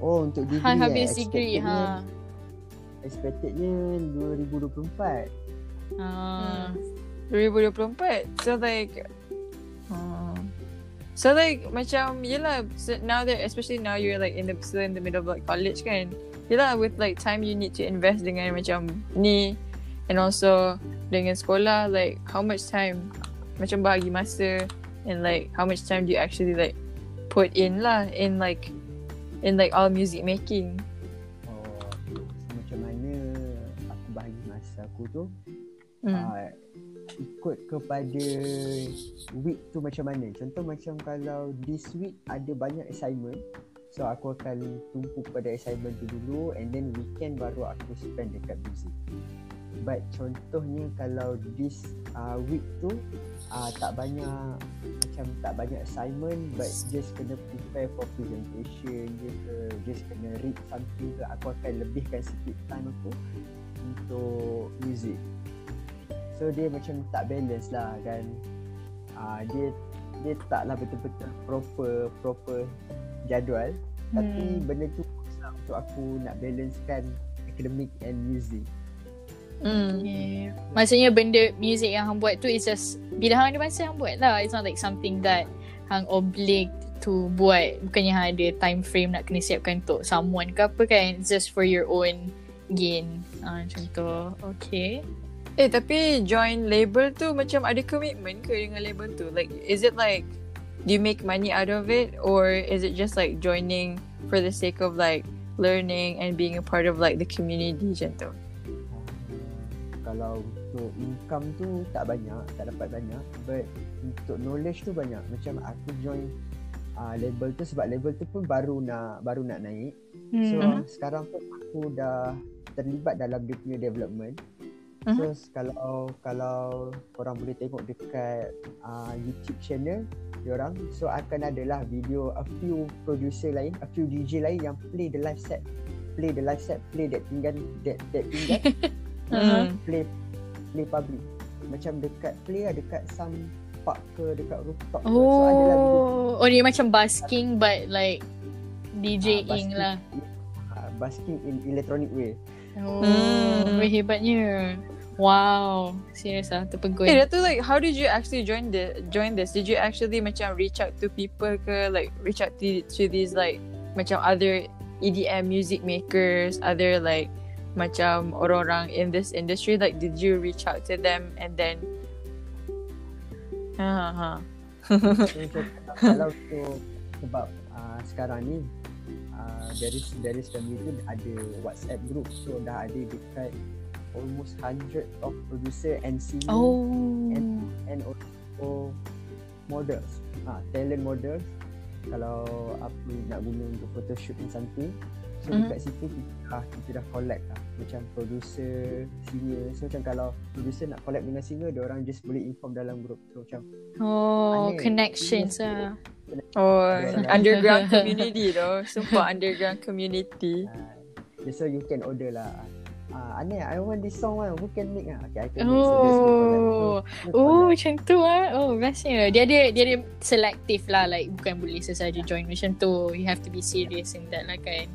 Degree. oh untuk degree Han eh, habis degree, expectednya- ha. expectednya 2024 Ah. 2024. So like uh, So like macam yelah so now that especially now you're like in the still in the middle of like college kan. Yelah with like time you need to invest dengan macam ni and also dengan sekolah like how much time macam bahagi masa and like how much time do you actually like put in lah in like in like all music making. oh macam mana aku bahagi masa aku tu Hmm. uh, ikut kepada week tu macam mana contoh macam kalau this week ada banyak assignment so aku akan tumpu pada assignment tu dulu and then weekend baru aku spend dekat music but contohnya kalau this uh, week tu uh, tak banyak macam tak banyak assignment but just kena prepare for presentation je ke just kena read something ke. Aku akan lebihkan sikit time aku untuk music. So dia macam tak balance lah kan. Uh, dia dia taklah betul-betul proper proper jadual. Hmm. tapi benda tu susah untuk aku nak balancekan academic and music Hmm. Yeah. Maksudnya benda music yang hang buat tu is just bila hang ada masa hang buat lah. It's not like something that hang obliged to buat. Bukannya hang ada time frame nak kena siapkan untuk someone ke apa kan. It's just for your own gain. Ah, macam tu. Okay. Eh tapi join label tu macam ada commitment ke dengan label tu? Like is it like do you make money out of it or is it just like joining for the sake of like learning and being a part of like the community macam tu? Kalau untuk income tu tak banyak, tak dapat banyak but untuk knowledge tu banyak. Macam aku join uh, label tu sebab label tu pun baru nak baru nak naik. So Hmm. sekarang pun aku dah terlibat dalam dia punya development. So kalau kalau korang boleh tengok dekat uh, YouTube channel diorang so akan adalah video a few producer lain, a few DJ lain yang play the live set, play the live set, play that pinggan that that pinggan, Uh-huh. Hmm. play play public. Macam dekat play lah dekat some park ke dekat rooftop ke. So adalah Oh, oh dia macam basking but like DJing basking. lah. uh, basking in electronic way. Oh, Hmm. hmm. hebatnya. Wow, serius ah, terpegun. Eh, Datu, like, how did you actually join the join this? Did you actually macam reach out to people ke, like reach out to to these like macam other EDM music makers, other like macam orang-orang in this industry? Like, did you reach out to them and then? Ha ha. Macam kalau untuk sebab uh, sekarang ni uh, dari dari community ada WhatsApp group so dah ada dekat almost 100 of producer and senior Oh. and also models ah talent models kalau apa nak guna untuk photoshoot and something so Mhm. dekat situ kita dah, kita dah collect lah macam producer senior so macam kalau producer nak collect dengan senior dia orang just boleh inform dalam group so macam Oh, connections ah. Oh, Orang- underground community though. Sumpah underground community. uh, so you can order lah Ah, Aneh, I want this song one. Who can make ah? Okay, I can make. So, Oh. Oh, macam tu ah. Oh, bestnya. Dia ada dia ada selektif lah like bukan boleh sesaja join macam tu. You have to be serious in that lah kan.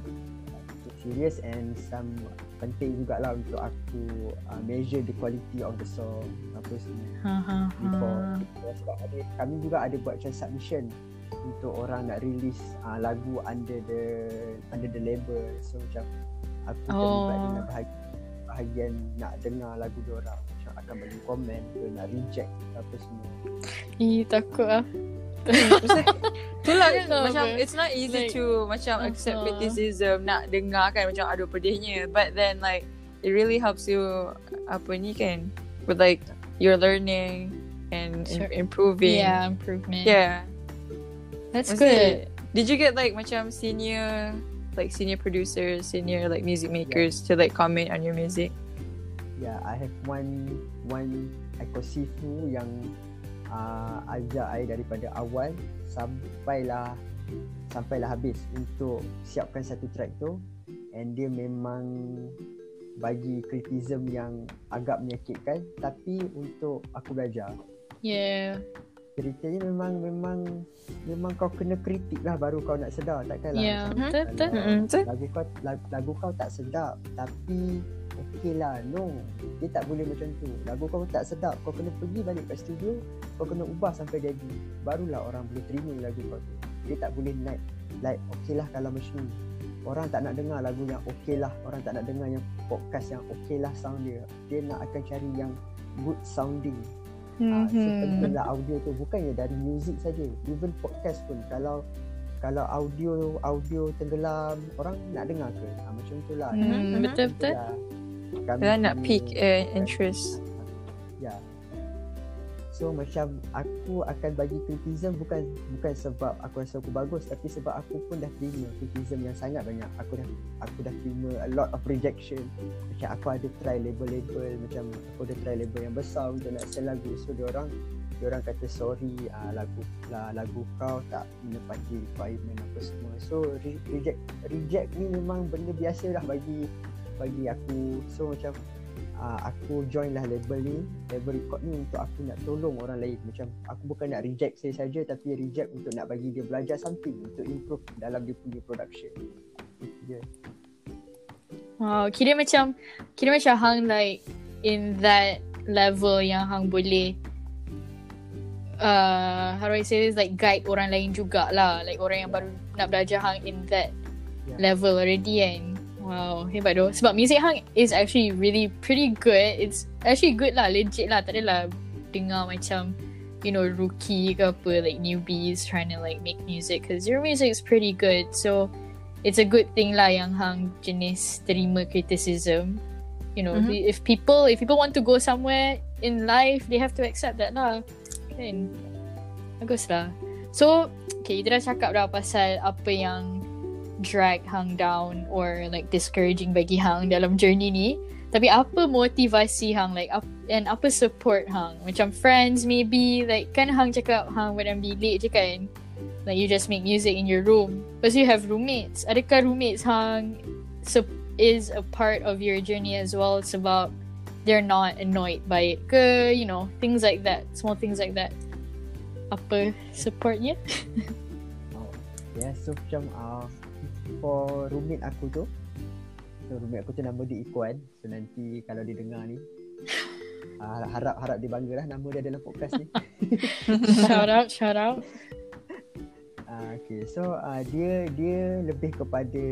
Serious and some penting jugalah untuk aku uh, measure the quality of the song apa semua Ha ha before ha. before sebab ada kami juga ada buat macam submission untuk orang nak release uh, lagu under the under the label so macam aku terlibat Oh. dengan bahagian, bahagian nak dengar lagu dia orang macam akan bagi komen ke nak reject apa semua Ih, takut ah. Itulah kan Tak macam apa. it's not easy Like, to macam uh-huh. accept criticism nak dengar kan macam aduh pedihnya but then like it really helps you apa ni kan with like your learning and Sure. improving Yeah, improvement. yeah That's Was good. it- did you get like macam senior like senior producers senior like music makers to like comment on your music Yeah, I have one one ekosifu yang uh, ajak I daripada awal sampailah sampailah habis untuk siapkan satu track tu and dia memang bagi criticism yang agak menyakitkan tapi untuk aku belajar Yeah. ceritanya memang memang memang kau kena kritik lah baru kau nak sedar takkanlah Yeah. Betul, kalau Mm-mm, betul. lagu kau lagu, lagu kau tak sedap tapi okey lah no. Dia tak boleh macam tu. Lagu kau tak sedap kau kena pergi balik kat studio kau kena ubah sampai jadi. Barulah orang boleh terima lagu kau tu. Dia tak boleh naik like okey lah kalau macam ni orang tak nak dengar lagu yang okey lah. Orang tak nak dengar yang podcast yang okey lah sound dia. Dia nak akan cari yang good sounding. Ah, so Mhm. pentinglah audio tu. Bukannya dari music saja. Even podcast pun. Kalau kalau audio audio tenggelam orang nak dengar ke? Ha, macam tu lah. Hmm, betul betul. Kami Dia nak pick uh, interest. Ya. So macam aku akan bagi criticism bukan bukan sebab aku rasa aku bagus tapi sebab aku pun dah terima criticism yang sangat banyak. Aku dah aku dah terima a lot of rejection. Macam aku ada try label-label macam aku ada try label yang besar untuk nak sell lagu. So dia orang dia orang kata sorry uh, lagu lah, lagu kau tak menepati requirement apa semua. So re- reject reject ni memang benda biasa lah bagi bagi aku. So macam uh, aku join lah label ni label record ni untuk aku nak tolong orang lain. Macam aku bukan nak reject saya saja tapi reject untuk nak bagi dia belajar something untuk improve dalam dia punya production. Itu dia Wow, kira macam kira macam hang like in that level yang hang boleh uh, how do I say this? Like guide orang lain jugalah. Like orang yang baru nak belajar hang in that Yeah. level already kan wow hebat doh. Sebab music hang is actually really pretty good. It's actually good lah legit lah. Tak adalah dengar macam you know rookie ke apa like newbies trying to like make music. Because your music is pretty good. So it's a good thing lah yang hang jenis terima criticism. You know Mhm. if people if people want to go somewhere in life they have to accept that lah. Kan? Bagus lah. So okay kita dah cakap dah pasal apa yang drag hang down or like discouraging bagi hang dalam journey ni. Tapi apa motivasi hang like ap- and apa support hang? Macam friends maybe like kan hang cakap hang badan bilik je kan? Like you just make music in your room. Because you have roommates. Adakah roommates hang sup- is a part of your journey as well? Sebab they're not annoyed by it ke you know things like that small things like that. Apa supportnya? Oh. yeah so macam uh, for roommate aku tu so roommate aku tu nama dia Ikuan so nanti kalau dia dengar ni uh, harap harap dia bangga lah nama dia dalam podcast ni shout out shout out Ah, okay, so uh, dia dia lebih kepada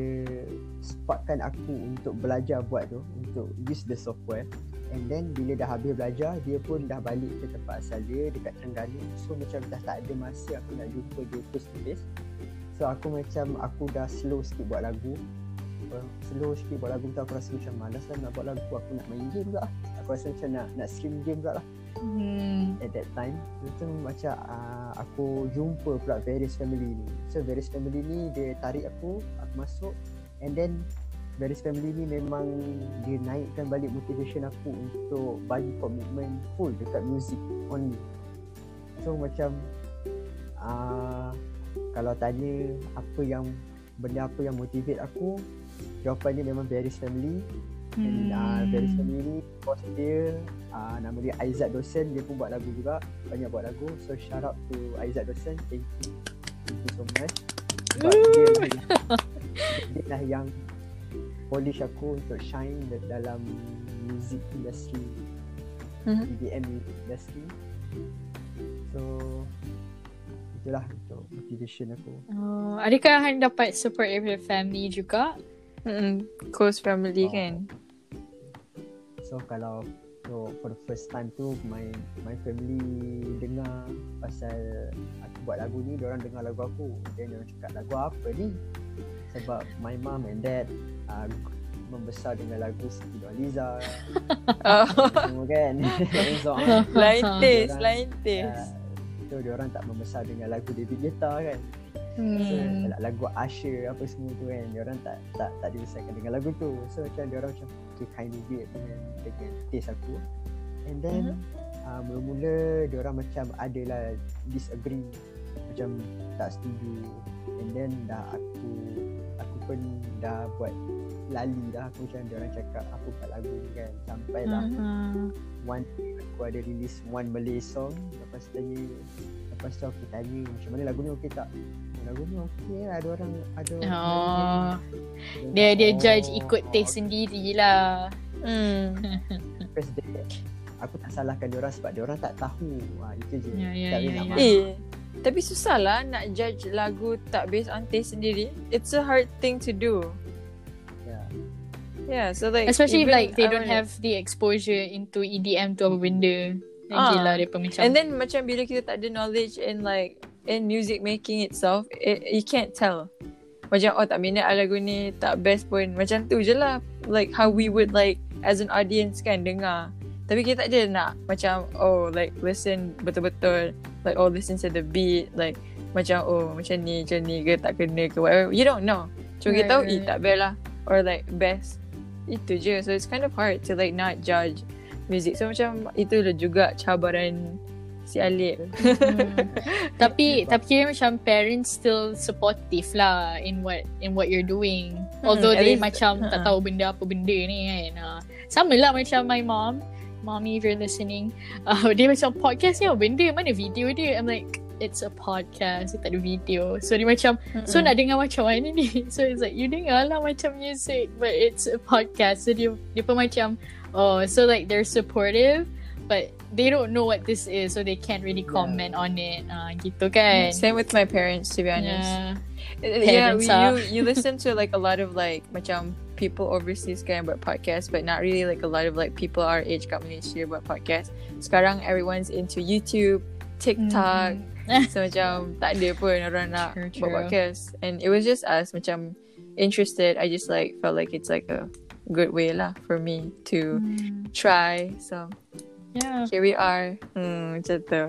spotkan aku untuk belajar buat tu, untuk use the software. And then bila dah habis belajar, dia pun dah balik ke tempat asal dia dekat Terengganu. So macam dah tak ada masa aku nak jumpa dia face to face. So aku macam aku dah slow sikit buat lagu. Slow sikit buat lagu tu aku rasa macam malas lah nak buat lagu. Aku nak main game pula. Aku rasa macam nak nak stream game pula lah hmm. at that time itu macam uh, aku jumpa pula Various Family ni so Various Family ni dia tarik aku aku masuk and then Various Family ni memang dia naikkan balik motivation aku untuk bagi komitmen full dekat music only so macam uh, kalau tanya apa yang benda apa yang motivate aku jawapannya memang Various Family And uh, Very Hmm. Family ni Bos dia uh, Nama dia Aizat Dosen. Dia pun buat lagu juga Banyak buat lagu. So shout out to Aizat Dosen. Thank you. Thank you so much. Sebab dia yang, Dia lah yang Polish aku untuk shine dalam Music industry. EDM music industry. So Itulah untuk motivation aku Oh, adakah hang dapat support dari family juga Mm-mm. Close family Oh. kan. So kalau so for the first time tu my my family dengar pasal aku buat lagu ni, dia orang dengar lagu aku. Then dia orang cakap lagu apa ni? Sebab my mom and dad uh, membesar dengan lagu Siti Nurhaliza Oh, semua kan. so, lain taste, lain taste. uh, so dia orang tak membesar dengan lagu David Guetta kan. So, hmm. lagu Usher apa semua tu kan dia orang tak tak tak dibesarkan dengan lagu tu so macam dia orang macam okay kind of weird dengan dengan taste aku and then Mhm. uh, mula-mula dia orang macam adalah disagree macam tak setuju and then dah aku aku pun dah buat lali dah aku macam dia orang cakap apa buat lagu ni kan sampai lah Uh-huh. one aku ada release one Malay song lepas tu tanya lepas tu aku tanya macam mana lagu ni okey tak lagu ni okey lah ada orang ada orang Oh. yang Dia dia judge "Oh, ikut taste okay." sendiri lah. Hmm. First day, aku tak salahkan dia orang sebab dia orang tak tahu ha, itu je Ya, ya, Tak boleh ya, marah. Eh, tapi susah lah nak judge lagu tak based on taste sendiri. It's a hard thing to do. Yeah, so like Especially if like they I don't have the exposure into EDM tu apa benda. Ah. Ah. Gila dia pun macam. And then macam bila kita tak ada knowledge in like in music making itself, it, you can't tell. Macam oh tak minat ah lagu ni tak best pun macam tu je lah. Like how we would like as an audience kan dengar. Tapi kita tak ada nak macam oh like listen betul-betul like oh listen to the beat like macam oh macam ni macam ni ke tak kena ke whatever. You don't know. Cuma kita Right, tahu eh tak best lah or like best. Itu je. So it's kind of hard to like not judge music. So macam itulah juga cabaran si Alip. Hmm. tapi tapi kira macam parents still supportive lah in what in what you're doing. Although at they least- macam tak ha. tahu benda apa benda ni kan. Uh, sama lah macam my mom. Mommy if you're listening. Uh, dia macam podcast ni apa benda mana video dia. I'm like it's a podcast. Dia tak ada video. So dia macam So nak dengar macam mana ni So it's like You dengar lah macam music But it's a podcast So dia, dia pun macam Oh so like they're supportive But they don't know what this is So they can't really Yeah. comment on it uh, Gitu kan Same with my parents to be honest. Yeah. Yeah, we, you you listen to like a lot of like macam people overseas kan buat podcast but not really like a lot of like people our age kat Malaysia buat podcast. Sekarang everyone's into YouTube, TikTok. Mhm. So macam tak ada pun orang nak True, buat true. podcast. And it was just us macam interested. I just like felt like it's like a good way lah for me to Hmm. try. So Yeah here we are. Hmm, macam tu.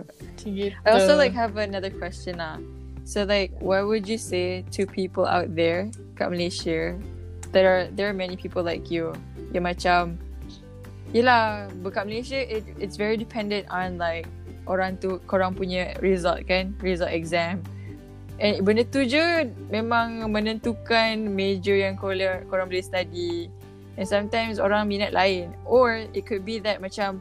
I also like have another question ah. So like what would you say to people out there kat Malaysia that are there are many people like you yang macam Yelah Dekat Malaysia it, It's very dependent on like Orang tu Korang punya result kan Result exam. And benda tu je Memang menentukan Major yang korang, korang boleh study. And sometimes Orang minat lain. Or It could be that macam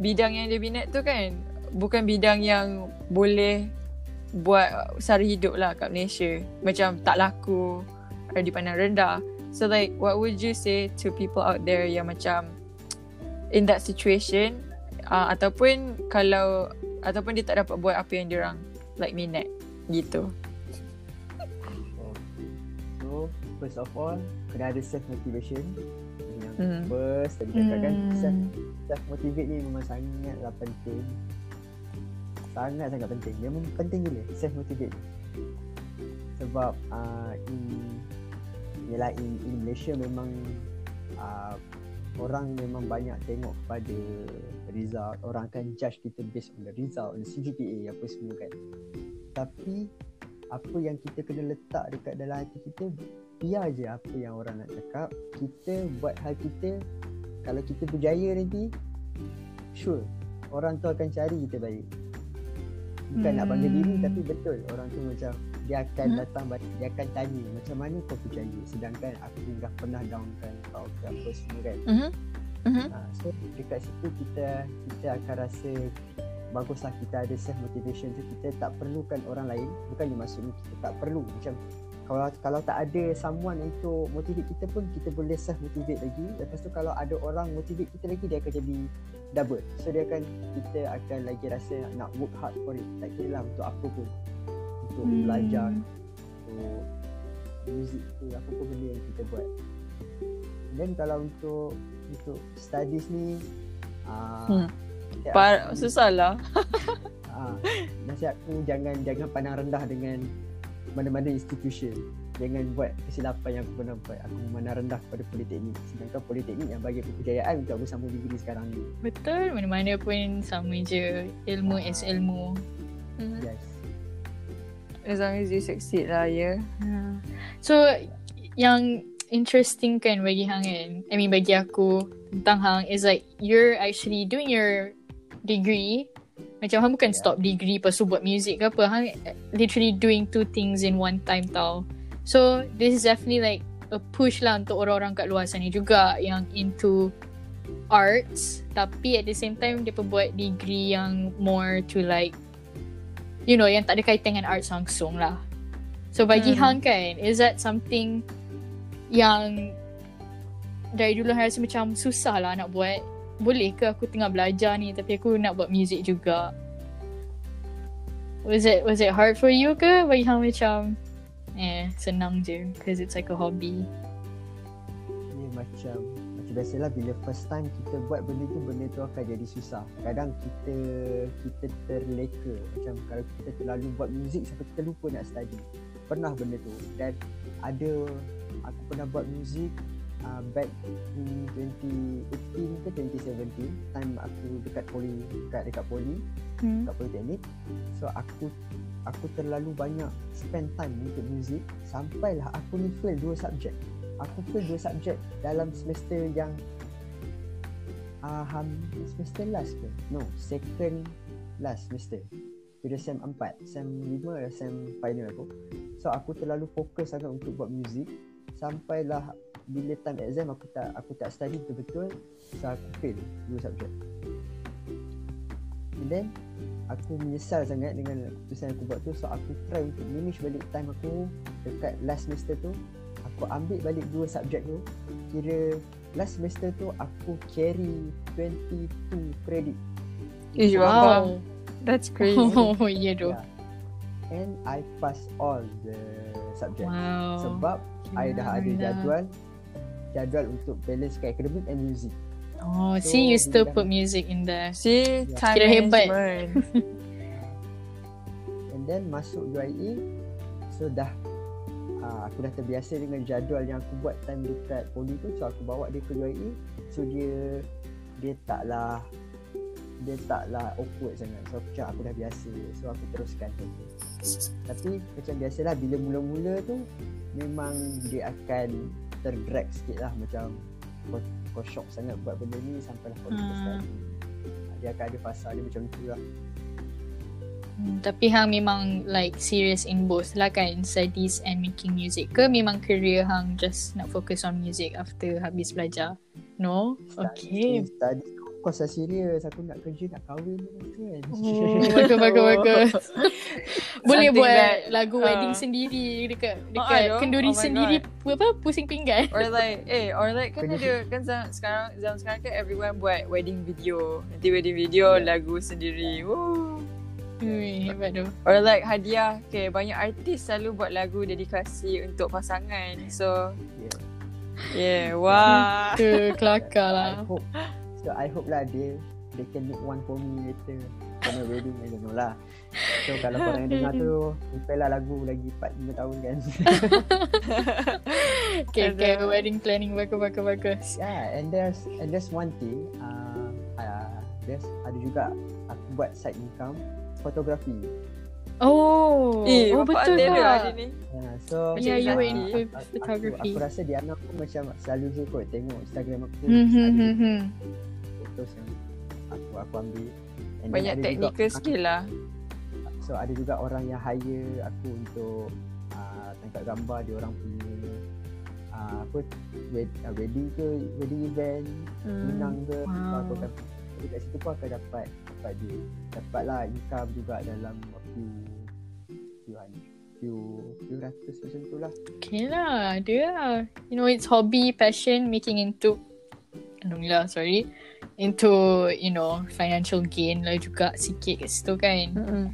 Bidang yang dia minat tu kan Bukan bidang yang Boleh Buat Sara hidup lah Kat Malaysia. Macam tak laku Atau dipandang rendah. So like What would you say To people out there Yang macam in that situation uh, ataupun kalau ataupun dia tak dapat buat apa yang dia orang like minat gitu. So first of all kena ada self motivation. Yang Hmm. first tadi cakap kan self self motivate ni memang sangatlah penting. Sangat sangat penting. Memang penting gila self motivate. Sebab uh, in Yelah in, in Malaysia memang uh, Orang memang banyak tengok kepada result Orang akan judge kita based on the result The CGPA apa semua kan Tapi Apa yang kita kena letak dekat dalam hati kita Biar je apa yang orang nak cakap Kita buat hal kita Kalau kita berjaya nanti Sure Orang tu akan cari kita balik Bukan nak bangga diri Hmm. Tapi betul Orang tu macam Dia akan Hmm. datang Dia akan tanya Macam mana kau berjaya Sedangkan aku dah pernah downkan kau ke apa semua kan Mhm. Mhm. Ha, so dekat situ kita kita akan rasa baguslah kita ada self motivation tu kita tak perlukan orang lain. Bukannya maksudnya kita tak perlu. Macam kalau kalau tak ada someone untuk motivate kita pun kita boleh self motivate lagi. Lepas tu kalau ada orang motivate kita lagi dia akan jadi double. So dia akan kita akan lagi rasa nak work hard for it. Tak kira lah untuk apa pun. Untuk Hmm. belajar untuk music tu apa pun benda yang kita buat. Dan kalau untuk untuk studies ni uh, Hmm. Par susah lah. uh, nasihat aku jangan jangan pandang rendah dengan mana-mana institution jangan buat kesilapan yang aku pernah buat aku memandang rendah kepada politeknik sedangkan politeknik yang bagi aku kejayaan untuk aku sambung degree sekarang ni Betul Mana-mana pun Sama je Ilmu is ilmu Mhm. yes As long as you succeed lah, yeah. Yeah. So yang interesting kan bagi hang kan. I mean bagi aku tentang hang is like you're actually doing your degree Macam hang bukan Yeah. stop degree lepas tu buat music ke apa. Hang literally doing two things in one time tau. So this is definitely like a push lah untuk orang-orang kat luar sana juga yang into arts tapi at the same time dia pun buat degree yang more to like you know yang tak ada kaitan dengan arts langsung lah. So bagi Hmm. hang kan is that something yang dari dulu hang rasa macam susah lah nak buat boleh ke aku tengah belajar ni tapi aku nak buat music juga. Was it was it hard for you ke bagi hang macam eh senang je because it's like a hobby. Ni macam macam biasalah bila first time kita buat benda tu benda tu akan jadi susah. Kadang kita kita terleka macam kalau kita terlalu buat muzik sampai kita lupa nak study. Pernah benda tu dan ada pernah buat muzik uh, back in 2018 ke 2017 time aku dekat poli dekat dekat poli Hmm. kat politeknik so aku aku terlalu banyak spend time untuk muzik sampailah aku ni fail dua subjek. Aku fail dua subjek dalam semester yang uh, ham, semester last ke? No second last semester. Kira sem 4 sem 5 dan sem final aku. So aku terlalu fokus sangat untuk buat muzik sampailah bila time exam aku tak aku tak study betul-betul so aku fail dua subjek and then aku menyesal sangat dengan keputusan aku buat tu so aku try untuk manage balik time aku dekat last semester tu aku ambil balik dua subjek tu kira last semester tu aku carry 22 credit Ish, Wow. That's crazy. Oh, yeah doh. Yeah. and I pass all the subject Wow. sebab I dah ada Gila. jadual jadual untuk balance kat academic and music Oh, So, see you still put music in there. See, Ya. time Kira hebat. and then masuk UIA so dah uh, aku dah terbiasa dengan jadual yang aku buat time dekat poli tu so aku bawa dia ke UIA so dia dia taklah dia taklah awkward sangat so aku cakap aku dah biasa so aku teruskan tu tapi macam biasalah bila mula-mula tu memang dia akan terdrag sikit lah macam kau, kau shock sangat buat benda ni sampailah kau lupa Hmm. sekali. Dia akan ada fasa dia macam tu lah. Hmm, tapi hang memang like serious in both lah kan? Studies and making music ke memang career hang just nak focus on music after habis belajar? No? Okay. Study course lah serius Aku nak kerja nak kahwin tu kan oh bagus bagus bagus boleh Something buat that, lagu uh, wedding sendiri dekat Oh, dekat aduh. kenduri Oh sendiri pu- apa pusing pinggan or like, eh, or like kan Kena- ada kan zaman sekarang zaman sekarang kan everyone buat wedding video. Nanti wedding video Yeah. lagu sendiri. Woo. Ui, hebat tu Or like hadiah. Okay, banyak artis selalu buat lagu dedikasi untuk pasangan. So, yeah. yeah, wah. tu kelakar I lah hope So I hope lah dia They can make one for me later. For my wedding I don't know lah. So kalau korang yang dengar tu Prepare lah lagu lagi 4-5 tahun kan. Okay okay Ada. wedding planning bagus bagus bagus. Yeah and there's And there's one thing uh, uh, There's ada juga Aku buat side income Fotografi. Oh Eh, oh betul ada tak? hari ni. uh, So Yeah, you were in uh, aku- photography. Aku, aku rasa Diana pun macam Selalu je kot Tengok Instagram aku hmm hmm ada hmm hmm Fotos yang Aku aku ambil And Banyak ada technical juga, skill lah. So ada juga orang yang hire aku untuk uh, tangkap gambar dia orang punya uh, apa wed, uh, wedding ke wedding event Hmm. menang ke Wow. aku akan dekat situ pun akan dapat dapat dia dapat lah income juga dalam a few hundred few few ratus macam tu lah Okay lah, dia lah. You know, it's hobby, passion, making into, Alhamdulillah, sorry, into, you know, financial gain lah juga sikit kat situ kan. Mm-mm.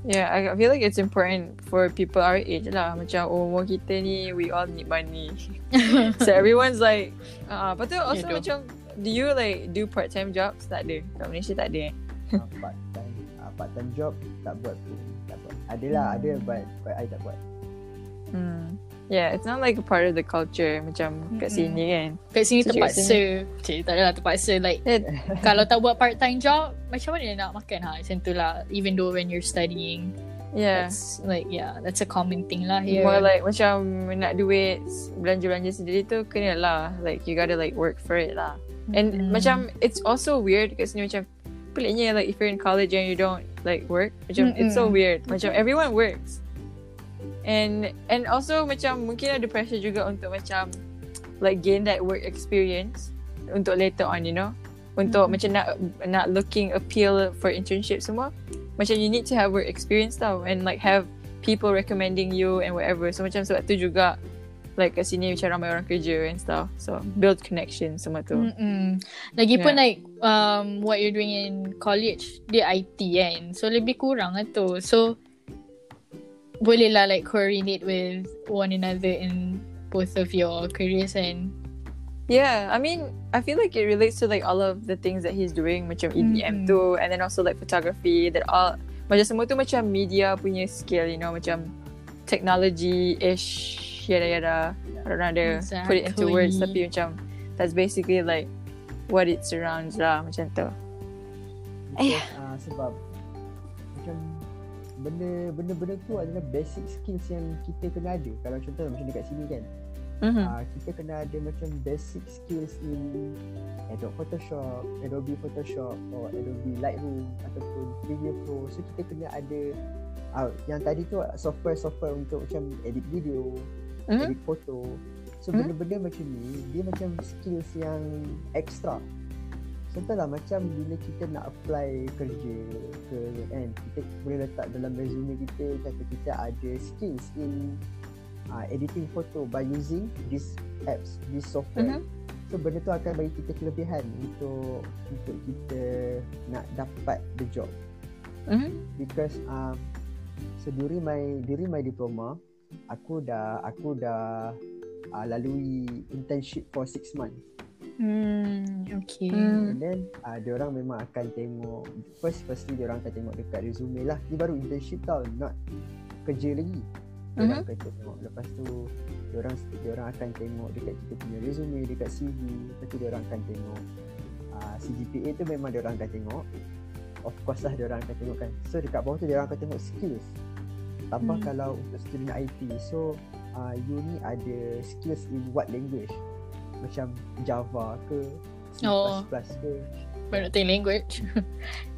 Yeah, I feel like it's important for people our age lah. Macam oh, umur kita ni, we all need money. so everyone's like, ah, uh, but then also Yeah, macam, do you like do part time jobs? Tak ada. Kat Malaysia tak ada. eh? uh, part time uh, part time job tak buat pun tak buat adalah ada but but I tak buat Hmm. Yeah, it's not like a part of the culture macam kat Mm-mm. sini kan. Kat sini So, terpaksa. Cik, tak adalah terpaksa. Like, kalau tak buat part-time job, macam mana nak makan ha? Macam tu lah. Even though when you're studying. yeah. That's like, yeah, that's a common thing lah here. More like macam nak duit belanja-belanja sendiri tu kena lah. Like you gotta like work for it lah. And Mm-mm. macam it's also weird kat sini macam peliknya like if you're in college and you don't like work, macam it's so weird. Macam everyone works. And and also macam mungkin ada pressure juga untuk macam like gain that work experience untuk later on, you know. Untuk Mhm. macam nak nak looking appeal for internship semua. Macam you need to have work experience tau and like have people recommending you and whatever. So macam sebab tu juga like kat sini macam ramai orang kerja and stuff. So build connection semua tu. Mm-mm. Lagipun Yeah. like um what you're doing in college dia IT kan. So lebih kurang lah tu. So boleh lah like coordinate with one another in both of your careers and Yeah, I mean, I feel like it relates to like all of the things that he's doing, macam EDM Mm-mm. tu, and then also like photography. That all macam semua tu macam media punya skill, you know, macam technology-ish, yada yada. I don't know how to put it into words, tapi macam that's basically like what it surrounds lah, macam tu. Because, uh, sebab macam benda benda benda tu adalah basic skills yang kita kena ada. Kalau contoh macam dekat sini kan, Mm-hmm. uh, kita kena ada macam basic skills in Adobe Photoshop, Adobe Photoshop or Adobe Lightroom ataupun Premiere Pro. So kita kena ada uh, yang tadi tu software-software untuk macam edit video, Mhm. edit foto. So Mhm. benda-benda macam ni dia macam skills yang extra. Contohlah macam bila kita nak apply kerja ke kan kita boleh letak dalam resume kita kata kita ada skills in uh, editing photo by using this apps, this software. Mhm. So benda tu akan bagi kita kelebihan untuk untuk kita nak dapat the job Mhm. because um so during my during my diploma aku dah aku dah uh, lalui internship for 6 months hmm okay. Mm. and then uh, dia orang memang akan tengok first firstly dia orang akan tengok dekat resume lah. Ni baru internship tau not kerja lagi. Dia orang akan tengok. Lepas tu dia orang dia orang akan tengok dekat kita punya resume dekat CV lepas tu dia orang akan tengok. Uh, CGPA tu memang dia orang akan tengok. Of course lah dia orang akan tengok kan. So dekat bawah tu dia orang akan tengok skills. Tambah Hmm. kalau untuk student IT so uh, you ni ada skills in what language macam Java ke C++ Oh. ke Berarti language.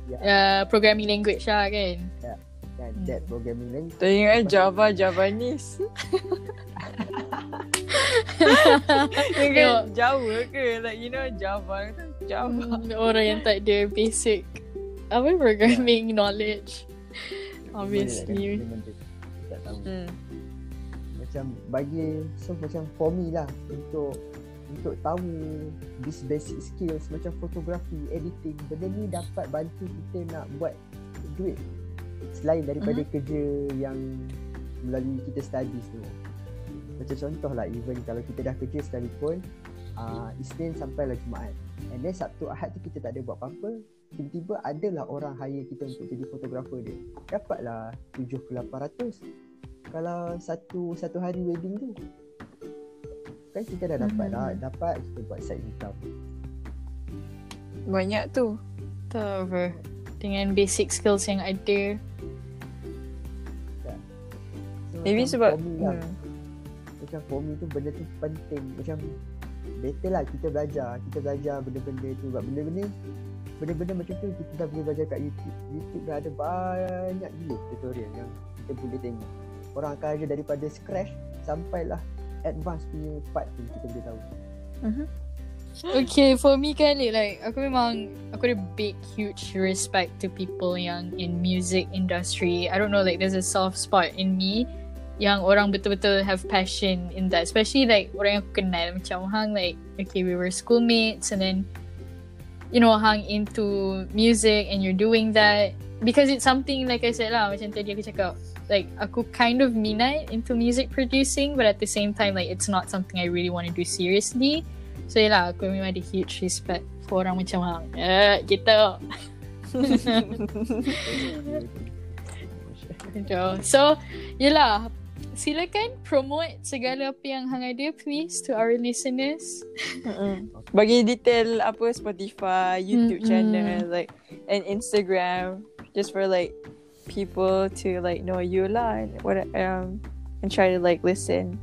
Ya. uh, programming language lah kan. kan Hmm. that programming language Tak ingat eh, Java, Javanese. Ingat Tengok. Jawa ke? Like you know Java. Java. Hmm, Orang yang tak ada basic apa programming knowledge. Obviously. Memang dia- dia tak tahu Hmm. macam bagi so macam for me lah untuk untuk tahu this basic skills macam fotografi, editing benda ni dapat bantu kita nak buat duit selain daripada Mhm. kerja yang melalui kita studies tu. Macam contoh lah even kalau kita dah kerja sekalipun uh, Isnin sampai lah Jumaat. And then Sabtu Ahad tu kita tak ada buat apa-apa. Tiba-tiba adalah orang hire kita untuk jadi fotografer dia. Dapatlah 7 ke 800 kalau satu satu hari wedding tu kan kita dah dapat lah. Dapat kita buat side income. Banyak tu. Tak apa. Dengan basic skills yang ada. so, Maybe sebab for me lah, hmm. macam for me tu benda tu penting. Macam better lah kita belajar. Kita belajar benda-benda tu. Sebab benda-benda benda-benda macam tu kita dah boleh belajar kat YouTube. YouTube dah ada banyak gila tutorial yang kita boleh tengok. Orang akan ajar daripada scratch sampailah advance punya part tu kita boleh tahu Okay, for me kan like aku memang aku ada big huge respect to people yang in music industry. I don't know like there's a soft spot in me yang orang betul-betul have passion in that. Especially like orang yang aku kenal macam hang like okay we were schoolmates and then you know hang into music and you're doing that because it's something like I said lah macam tadi aku cakap like aku kind of minat into music producing but at the same time like it's not something I really want to do seriously. So yelah aku memang ada huge respect for orang macam hang. Eh. Gitu. So, yelah. Silakan promote segala apa yang hang ada please to our listeners. Mm-mm. Bagi detail apa Spotify, YouTube Mm-mm. channel, like and Instagram, just for like people to like know you lah and what um and try to like listen.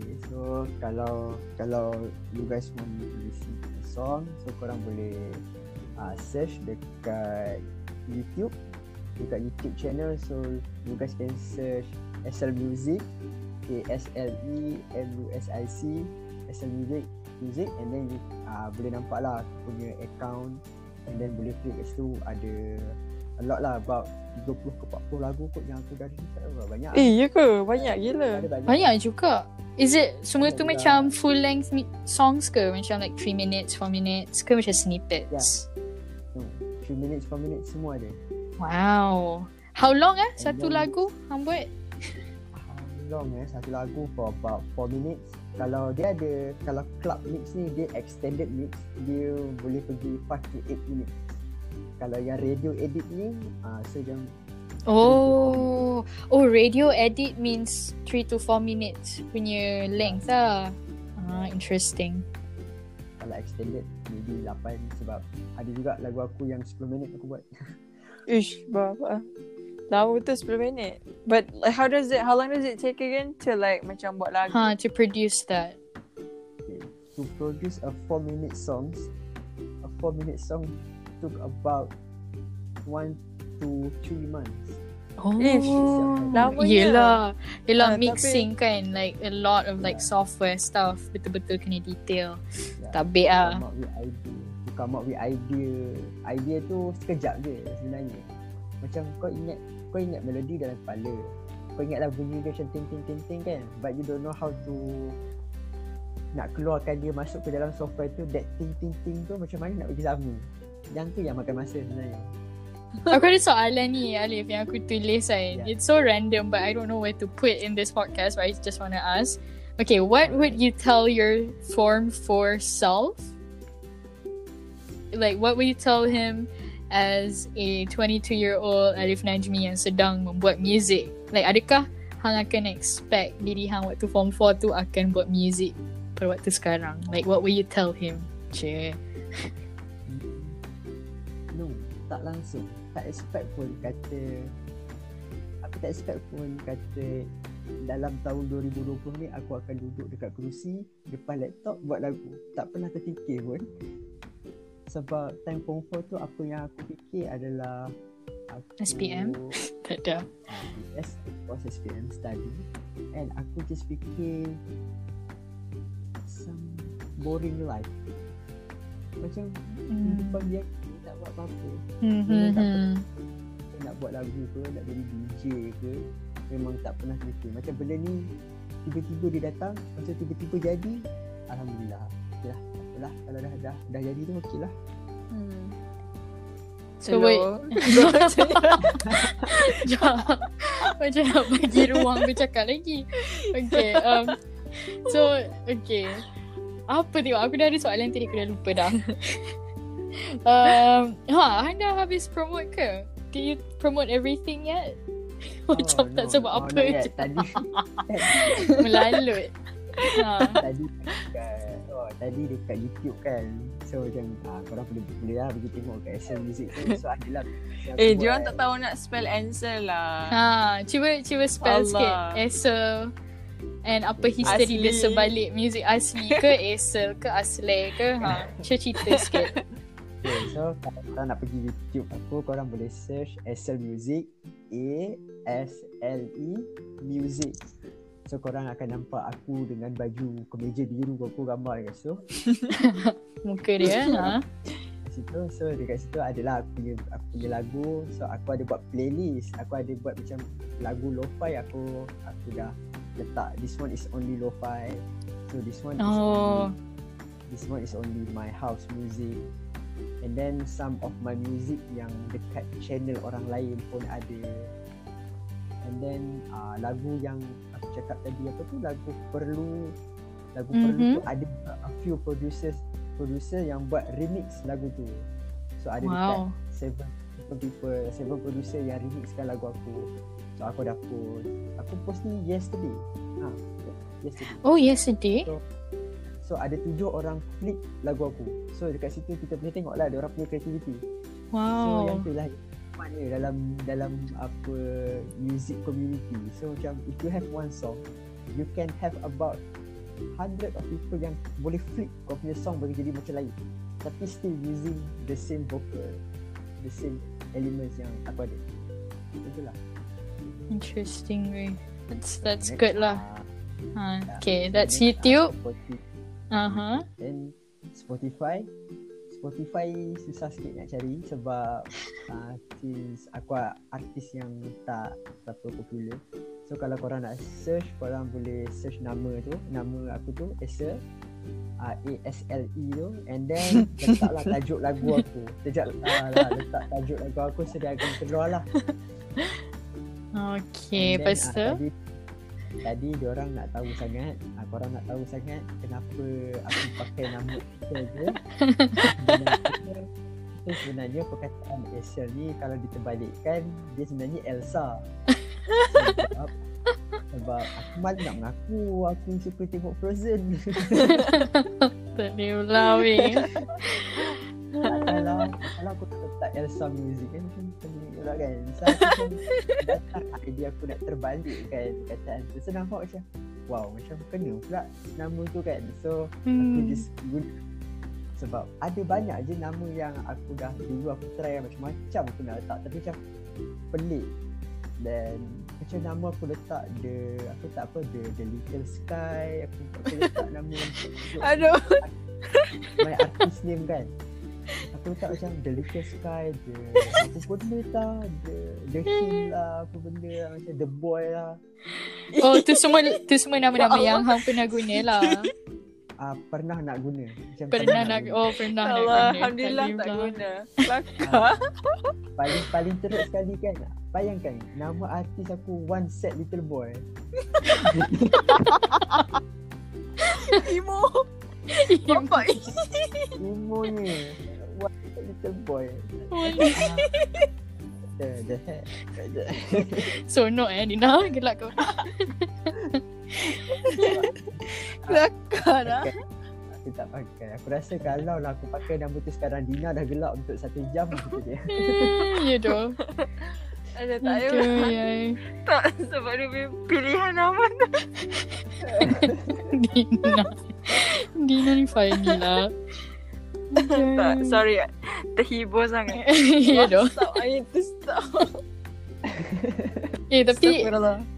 Okay, so kalau kalau you guys want to listen a song, so korang boleh uh, search dekat YouTube dekat YouTube channel so you guys can search SL Music A S L E M U S I C SL Music Music and then you uh, boleh nampak lah punya account and then boleh klik kat situ ada a lot lah about 30 ke 40 lagu kot yang aku dah release lah, banyak Eh, ya ke? Banyak gila. ada banyak, Banyak juga. Is it semua tu Banyak macam full length songs ke? Macam like 3 minutes, 4 minutes ke macam snippets? no, 3 minutes 4 minutes semua ada Wow. How long eh satu then- lagu hang buat? How long eh satu lagu for about 4 minutes kalau dia ada kalau club mix ni dia extended mix dia boleh pergi 5 to 8 minutes kalau yang radio edit ni uh, so jam Oh. Oh, radio edit means 3 to 4 minutes punya length lah. Ah, interesting. kalau extended maybe 8 sebab ada juga lagu aku yang 10 minit aku buat Ish, berapa? Lama betul 10 minit. But like, how does it, how long does it take again to like macam buat lagu? Huh, to produce that. to produce a 4 minute songs a 4 minute song took about 1 to 3 months Oh. Ish. Yelah. Yelah Ah, mixing kan. Like a lot of like software stuff. Betul-betul kena detail. yeah. Tabik ah. come up with idea to come up with idea idea tu sekejap je sebenarnya macam kau ingat kau ingat melodi dalam kepala kau ingat lah bunyi dia macam ting ting ting ting kan but you don't know how to nak keluarkan dia masuk ke dalam software tu that ting ting ting tu macam mana nak bagi sama yang tu yang makan masa sebenarnya Aku ada soalan ni Alif yang aku tulis kan. Yeah. It's so random but I don't know where to put in this podcast but I just want to ask. Okay, what would you tell your form 4 self? Like what would you tell him as a 22 year old Alif Najmi yang sedang membuat music? Like adakah hang akan expect diri hang waktu form 4 tu akan buat music pada waktu sekarang? Like what will you tell him? Cik. Tak langsung. Tak expect pun kata aku tak expect pun kata dalam tahun 2020 ni aku akan duduk dekat kerusi depan laptop buat lagu. Tak pernah terfikir pun. Sebab time form 4 tu apa yang aku fikir adalah aku SPM? Tak ada. yes, course SPM study and aku just fikir some boring life. Macam Hmm. kehidupan dia buat apa-apa. Hmm, hmm, tak hmm. nak buat lagu ke, nak jadi DJ ke, memang tak pernah fikir. Macam benda ni tiba-tiba dia datang, macam tiba-tiba jadi, alhamdulillah. Okey lah, tak apalah kalau dah dah dah jadi tu okey lah. Hmm. So, Slow. wait. Jangan Macam nak bagi ruang bercakap lagi Okay um, So Okay Apa tengok Aku dah ada soalan tadi Aku dah lupa dah um, Ha Anda habis promote ke? Did you promote everything yet? Macam tak sebab oh, apa yet. je Tadi, Melalut ha. tadi dekat, oh, tadi dekat YouTube kan. So macam ah, korang boleh, boleh lah pergi tengok kat SL Music tu. So ada lah. yang aku Eh, buat. dia orang tak tahu nak spell answer lah. ha. Cuba Cuba spell Allah. sikit Esel And apa history dia sebalik Music asli ke Esel ke Asli ke ha. Cuba cerita sikit Okay, so kalau korang nak pergi YouTube aku, korang boleh search SL Music A S L E Music. So korang akan nampak aku dengan baju kemeja biru aku gambar dekat situ. Muka dia ha. Kat situ so dekat situ adalah aku punya aku punya lagu. So aku ada buat playlist. Aku ada buat macam lagu lo-fi aku aku dah letak this one is only lo-fi. So this one is Oh. only this one is only my house music. And then some of my music yang dekat channel orang lain pun ada. And then uh, lagu yang aku cakap tadi apa tu lagu perlu lagu mm-hmm. perlu Mhm. tu ada a few producers producer yang buat remix lagu tu. So ada dekat Wow seven seven people, seven producer yang remixkan lagu aku. So aku dah post. Aku post ni yesterday. Ha, yesterday. Oh yesterday So ada tujuh orang klik lagu aku. So dekat situ kita boleh tengok lah orang punya creativity. So Wow yang tu lah mana dalam dalam apa music community. So macam if you have one song, you can have about hundred of people yang boleh flip kau punya song bagi jadi macam lain. tapi still using the same vocal the same elements yang aku ada itulah Interesting way. That's that's Next, good lah. uh, okay, that's YouTube. Spotify. Uh huh. Then Spotify Spotify susah sikit nak cari sebab uh, since aku artis yang tak berapa popular. So kalau korang nak search, korang boleh search nama tu, nama aku tu Asel uh, A-S-L-E tu and then letaklah tajuk lagu aku. Sejak uh, lah, letak tajuk lagu aku sedia akan keluar lah. Okay, And lepas ah, tu. Tadi diorang nak tahu sangat, ah, korang nak tahu sangat kenapa aku pakai nama Excel je. Sebenarnya, itu sebenarnya perkataan Excel ni kalau diterbalikkan dia sebenarnya Elsa. sebab, sebab aku malu nak mengaku aku suka tengok Frozen. Tak weh. kalau aku letak Elsa music kan macam pula kan. So aku macam datang idea aku nak terbalik kan kataan tu. So nampak macam wow macam kena pula nama tu kan. So aku Hmm. just guna sebab ada banyak je nama yang aku dah dulu aku try macam-macam aku nak letak tapi macam pelik dan macam nama aku letak the aku tak apa the the little sky aku, aku letak nama yang Aduh. my artist name kan aku letak macam the little sky the apa benda tak the the hill lah apa benda lah macam the boy lah. Oh, tu semua tu semua nama-nama yang hang pernah guna lah. ah pernah nak guna. Macam Pernah nak oh pernah nak Allah, guna. Alhamdulillah tak guna. Kelakar. paling paling teruk sekali kan bayangkan nama artis aku one set little boy. Imo. Bapak. Imonya one set little boy. Oh, heck Sonok eh Nina? Gelak kau. Kelakar lah. aku tak pakai. Aku rasa kalau lah aku pakai nama tu sekarang Dina dah gelap untuk satu jam gitu dia Ya doh. Ada tak ya. Tak sebab dia punya pilihan nama tu. Dina Dina ni funny lah Tak, sorry. Terhibur sangat. Ya doh Stop, I need to stop. Eh tapi.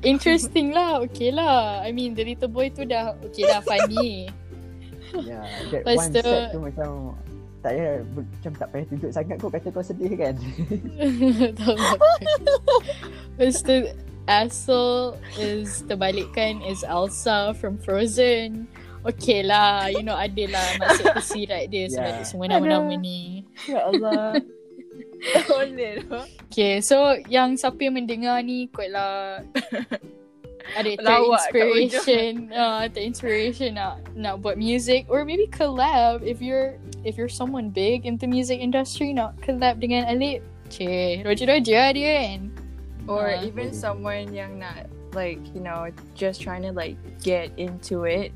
Interesting lah Okay lah I mean the little boy tu dah Okay lah funny ya that Lepas one tu- set tu macam tak payah macam tak payah tunjuk sangat kau kata kau sedih kan Tak apa. Lepas tu Asel is Terbalikkan is Elsa from Frozen Okay lah You know ada lah Maksud tersirat dia Sebab Yeah. yeah. semua nama-nama ni Ya Allah. Boleh tu. Okay so Yang siapa yang mendengar ni Kot lah Ada kat terinspiration uh, Terinspiration nak Nak buat music Or maybe collab If you're If you're someone big In the music industry Nak collab dengan Alip Cik Roger-roger dia kan Or Ah. even someone yang not like, you know, just trying to like get into it.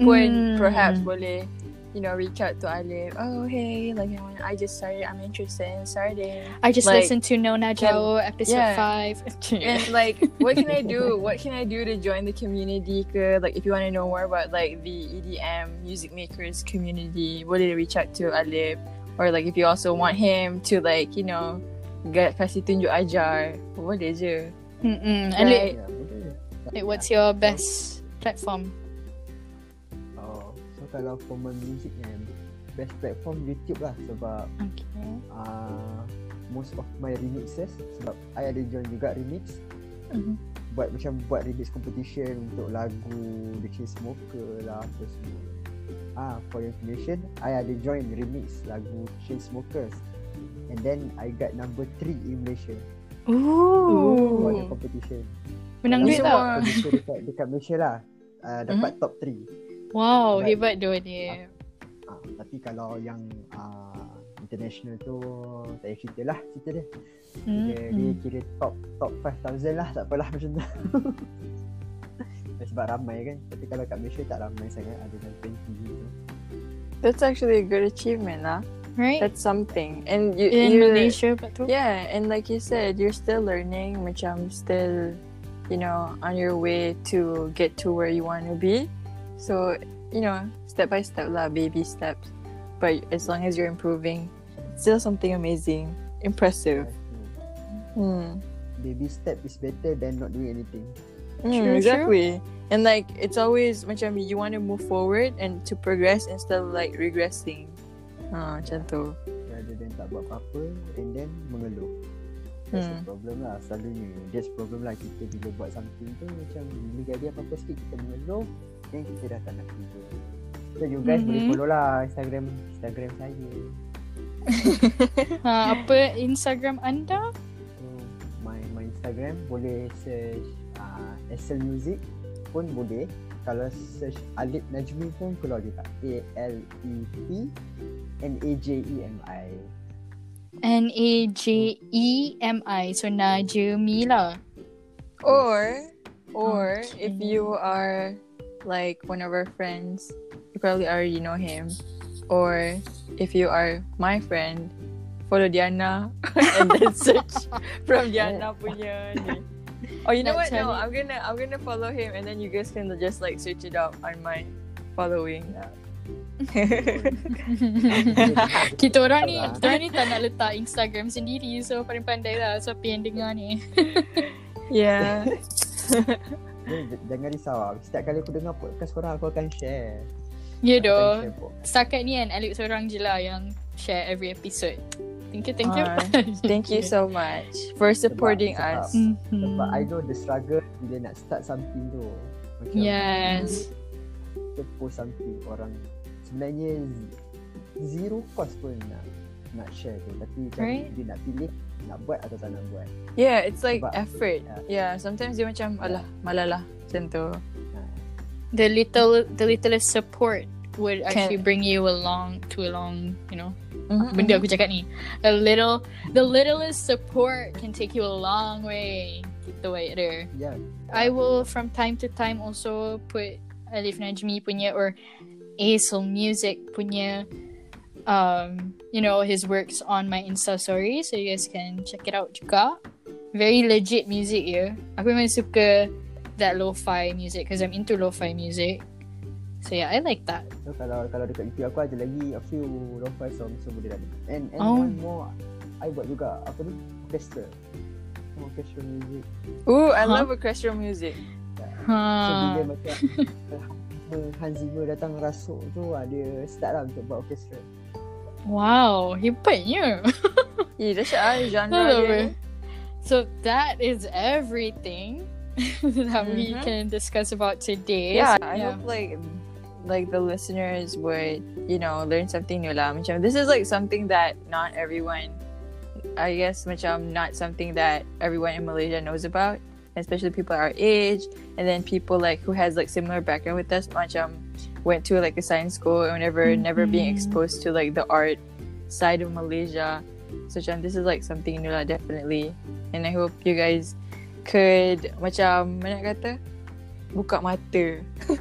Pun Hmm. perhaps boleh, you know, reach out to Alif. Oh, hey, like, you I just started, I'm interested in starting. I just Like, listened to Nona Jao episode yeah. 5 And like, what can I do? What can I do to join the community? Ke? Like, if you want to know more about like the EDM music makers community, boleh reach out to Alif. Or like, if you also want him to like, you know, get kasih tunjuk ajar, boleh je. Mm-mm. Right. Alip, ya boleh like, what's your best platform? Kalau for my music kan best platform YouTube lah sebab Okay. uh, most of my remixes sebab I ada join juga remix. Mhm. buat macam buat remix competition untuk lagu The Chainsmoker lah apa semua. Ah for your information I ada join remix lagu Chainsmokers and then I got number 3 in Malaysia. Ooh. for the competition. Menang duit competition dekat, dekat Malaysia lah. Uh, dapat top 3 Wow, Right. hebat doh dia. Ah, tapi kalau yang uh, international tu tak payah cerita lah cerita dia. Dia, dia Hmm. kira top top 5000 lah tak apalah macam tu. Sebab ramai kan Tapi kalau kat Malaysia tak ramai sangat Ada dalam 20 gitu That's actually a good achievement lah. Right? That's something. And you, In you Malaysia betul? Yeah, and like you said, you're still learning, macam still, you know, on your way to get to where you want to be. So, you know, step by step lah, baby steps. but as long as you're improving, it's still something amazing, impressive. Hmm. Baby step is better than not doing anything. Mm, True, exactly. And like it's always macam you want to move forward and to progress instead of like regressing. Ah, macam tu. Rather than tak buat apa-apa and then mengeluh. That's the Hmm. problem lah selalunya. That's problem lah kita bila buat something tu macam bila jadi apa-apa sikit kita mengeluh then kita dah tak nak kerja. So you guys boleh Mhm. follow lah Instagram Instagram saya. Ha, apa Instagram anda? So my my Instagram boleh search uh, Excel Music pun boleh. Kalau search Alip Najmi pun keluar juga. A L E P N A J E M I. N A J E M I. So Najmi lah. Or or if Okay. you are like one of our friends, you probably already know him. Or if you are my friend, follow Diana and then search from Diana punya. Oh, you know what? No, I'm gonna I'm gonna follow him and then you guys can just like search it up on my following. kita orang ni, kita orang ni tak nak letak Instagram sendiri. So paling pandai lah siapa yang dengar ni. yeah. Jangan risau lah. Setiap kali aku dengar podcast korang aku akan share. Ya akan doh. Setakat ni kan Alex seorang je lah yang share every episode. Thank you, thank you. Ah, Thank you so much for supporting sebab- us. Mhm. Sebab I know the struggle bila nak start something tu. Macam Yes. kita post something orang sebenarnya zero cost pun nak nak share tu tapi macam Right. dia nak pilih nak buat atau tak nak buat. Yeah, it's like Sebab- effort. Yeah, sometimes dia macam alah, malalah macam tu. The little, the littlest support would Can- actually bring you along to a long, you know, Mhm, benda aku cakap ni. A little, the littlest support can take you a long way. Gitu right there. Ya. I will from time to time also put Alif Najmi punya or Aesol Music punya um you know his works on my Insta story so you guys can check it out juga. Very legit music ya. Aku memang suka that lo-fi music because I'm into lo-fi music. So yeah, I like that. So kalau kalau dekat YouTube aku ada lagi a few lo-fi songs so boleh dah. And and Oh. one more I buat juga apa ni? Orchestra. Orchestra music. Ooh, I Huh? love orchestral music. So Ha. bila macam Hans Zimmer datang rasuk tu ah, dia start lah untuk buat orchestra. Wow, hebatnya. Yeah, dahsyat genre Hello, dia. So that is everything that we Mhm. can discuss about today. Yeah, So, I hope like like the listeners would, you know, learn something new lah. Macam this is like something that not everyone I guess macam not something that everyone in Malaysia knows about, especially people our age and then people like who has like similar background with us macam went to like a science school and never never being exposed to like the art side of Malaysia. So macam this is like something new lah definitely. And I hope you guys could macam mana nak kata buka mata.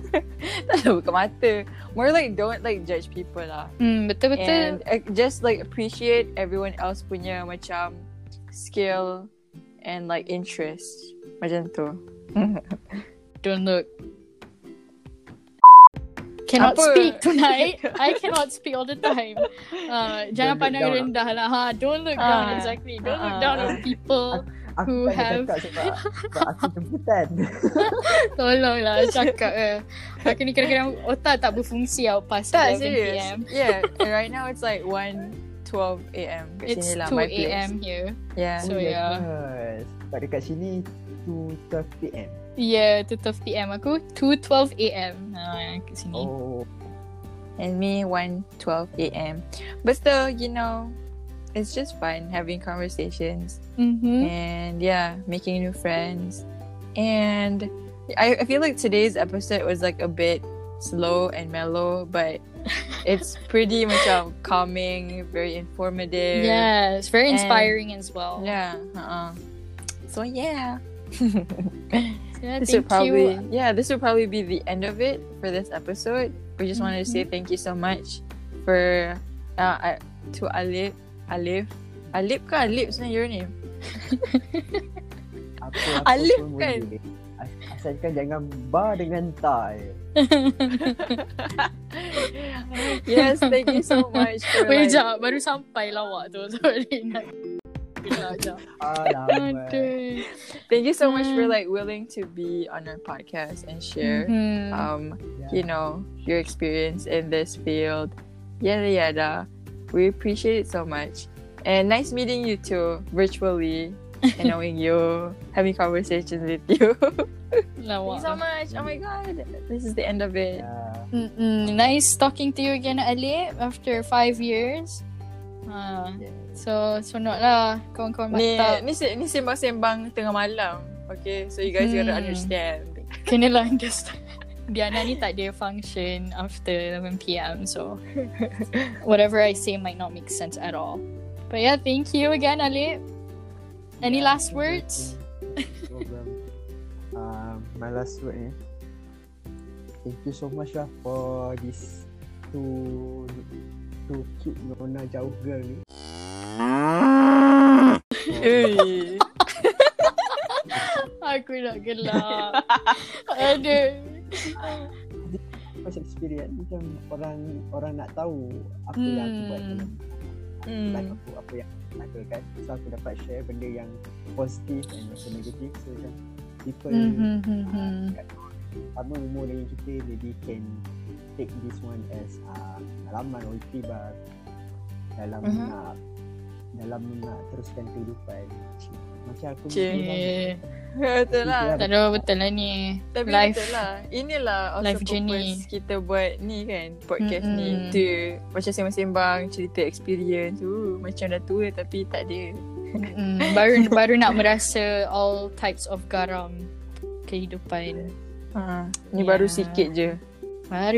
tak ada buka mata. More like don't like judge people lah. Hmm, betul betul. And uh, just like appreciate everyone else punya macam skill and like interest. Macam tu. Don't look. Cannot Apa? speak tonight. I cannot speak all the time. Uh, jangan Don't pandang down. rendah lah. Ha, don't look down Ah. exactly. Don't look Ah. down on people. Aku Who tak nak have- cakap sebab, sebab aku jemputan. Tolonglah cakap eh. Aku ni kadang-kadang otak tak berfungsi tau past Tak 11 serious. PM. Yeah. And right now it's like 1 12 a.m. Kat It's sini lah, 2 my place. AM here. Yeah. So, Oh, yeah. yes. Dekat sini 2.12 PM. Yeah, 2 PM aku 2.12 AM. Ha, kat sini. Oh. and me 1 12 a.m. But still, you know, it's just fun having conversations Mm-hmm. and yeah, making new friends. And I, I feel like today's episode was like a bit slow and mellow, but it's pretty much um, calming, very informative. Yeah, it's very And- inspiring as well. Yeah. Uh-uh. So yeah. Yeah, this thank would probably you. yeah this would probably be the end of it for this episode we just wanted to say Mm-hmm. thank you so much for uh, to alif alif alif ke alif sebenarnya your name Apa-apa Alif pun kan? boleh. Asalkan jangan bar dengan Thai. yes, thank you so much for Wait, like, jap. Baru sampai lawak tu. Sorry. Nak... Gila, jap. Alamak. Aduh. thank you so much for Mm. like willing to be on our podcast and share Mhm. um Yeah. you know your experience in this field. Yada yada. We appreciate it so much. And nice meeting you too virtually and knowing you, having conversations with you. Thank you so much. Oh my god. This is the end of it. Yeah. Nice talking to you again, Ali, after five years. Ah, Yeah. So, sunod lah. Kawan-kawan Ni, mata. ni, se- ni sembang-sembang tengah malam. Okay, so you guys gotta Hmm. understand. Kena lah understand. Diana ni tak ada function after 11pm, so whatever I say might not make sense at all. But yeah, thank you again, Ali. Any Yeah, last words? problem. Um, my last word eh. Thank you so much lah for this two two cute Nona jauh girl ni. Aku nak gelak. Aduh. First experience macam orang orang nak tahu apa yang aku buat Hmm. dalam Hmm. life aku apa yang aku lakukan. So aku dapat share benda yang positif and also negatif. So macam people Mhm, uh, mhm. kat sama umur dengan kita maybe can take this one as uh, pengalaman or iktibar dalam Mhm. nak dalam nak teruskan kehidupan. Macam aku Cik. kan, Betul lah. tak ada betul lah ni. Tapi Life. betul lah. Inilah also Life journey. kita buat ni kan. Podcast ni. Mm-mm. To macam sembang-sembang, cerita experience. Uh, macam dah tua tapi tak ada. Mm, baru baru nak merasa all types of garam kehidupan. Ha, ni Yeah. baru sikit je.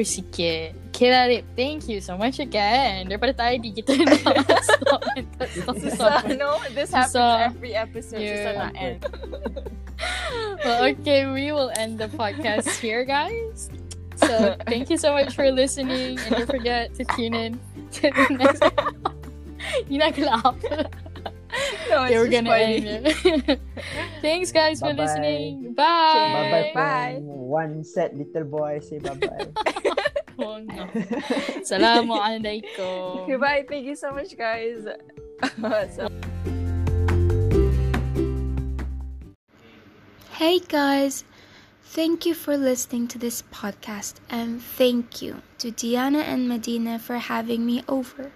Sikit. Okay lah, Lip. Thank you so much again. Daripada tadi kita nak stop and tak stop, stop. Susah, no? This happens Susah. every episode. Yeah. Susah nak end. Well, okay, we will end the podcast here, guys. So thank you so much for listening, and don't forget to tune in to the next. You're not gonna laugh. No, Okay, it's we're gonna funny. end it. Thanks, guys, for Bye-bye. listening. Bye. Bye bye Bye. one sad little boy say bye bye. Oh, no. Assalamualaikum. Okay, bye. Thank you so much, guys. so, Hey guys, thank you for listening to this podcast and thank you to Diana and Medina for having me over.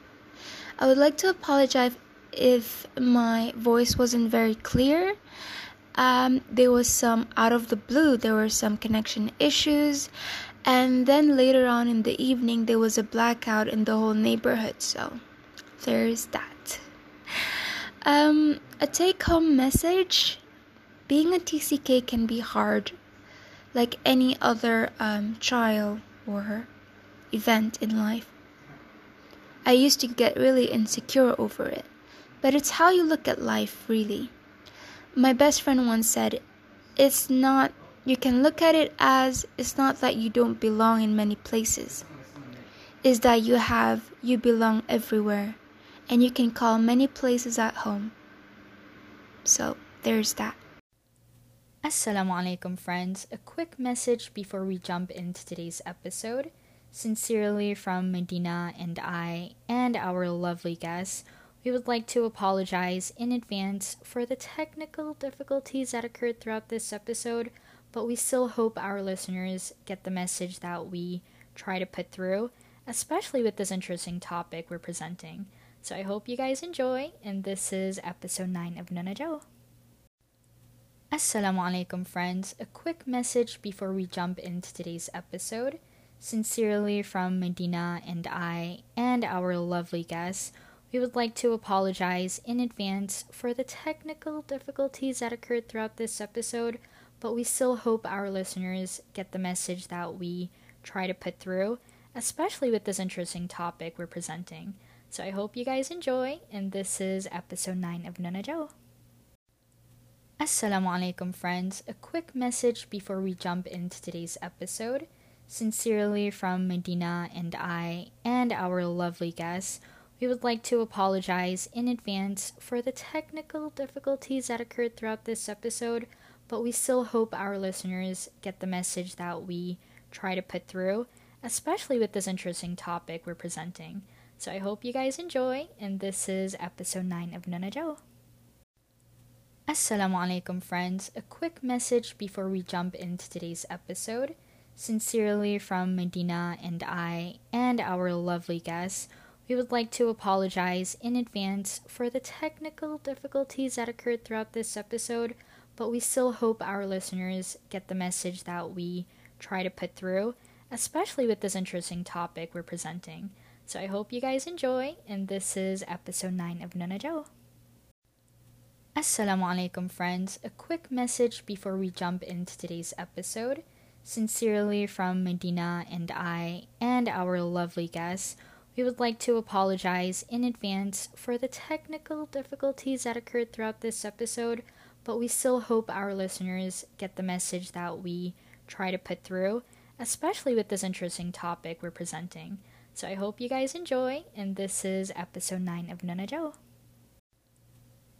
I would like to apologize if my voice wasn't very clear. Um, there was some out of the blue, there were some connection issues, and then later on in the evening, there was a blackout in the whole neighborhood, so there's that. Um, a take home message being a TCK can be hard, like any other um, trial or event in life. I used to get really insecure over it, but it's how you look at life, really. My best friend once said, It's not, you can look at it as it's not that you don't belong in many places, it's that you have, you belong everywhere, and you can call many places at home. So, there's that. Assalamu alaikum, friends. A quick message before we jump into today's episode. Sincerely from Medina and I, and our lovely guests, we would like to apologize in advance for the technical difficulties that occurred throughout this episode, but we still hope our listeners get the message that we try to put through, especially with this interesting topic we're presenting. So I hope you guys enjoy, and this is episode 9 of Nana Joe. Assalamu alaikum, friends. A quick message before we jump into today's episode. Sincerely from Medina and I, and our lovely guests, we would like to apologize in advance for the technical difficulties that occurred throughout this episode, but we still hope our listeners get the message that we try to put through, especially with this interesting topic we're presenting. So I hope you guys enjoy, and this is episode 9 of Nana Joe. Assalamu alaikum, friends. A quick message before we jump into today's episode. Sincerely from Medina and I, and our lovely guests, we would like to apologize in advance for the technical difficulties that occurred throughout this episode, but we still hope our listeners get the message that we try to put through, especially with this interesting topic we're presenting. So I hope you guys enjoy, and this is episode 9 of Nona Joe. Assalamu alaikum, friends. A quick message before we jump into today's episode. Sincerely from Medina and I, and our lovely guests, we would like to apologize in advance for the technical difficulties that occurred throughout this episode, but we still hope our listeners get the message that we try to put through, especially with this interesting topic we're presenting. So I hope you guys enjoy, and this is episode 9 of Nona Joe. Assalamu alaikum, friends. A quick message before we jump into today's episode. Sincerely from Medina and I, and our lovely guests, we would like to apologize in advance for the technical difficulties that occurred throughout this episode, but we still hope our listeners get the message that we try to put through, especially with this interesting topic we're presenting. So I hope you guys enjoy, and this is episode 9 of Nona Joe.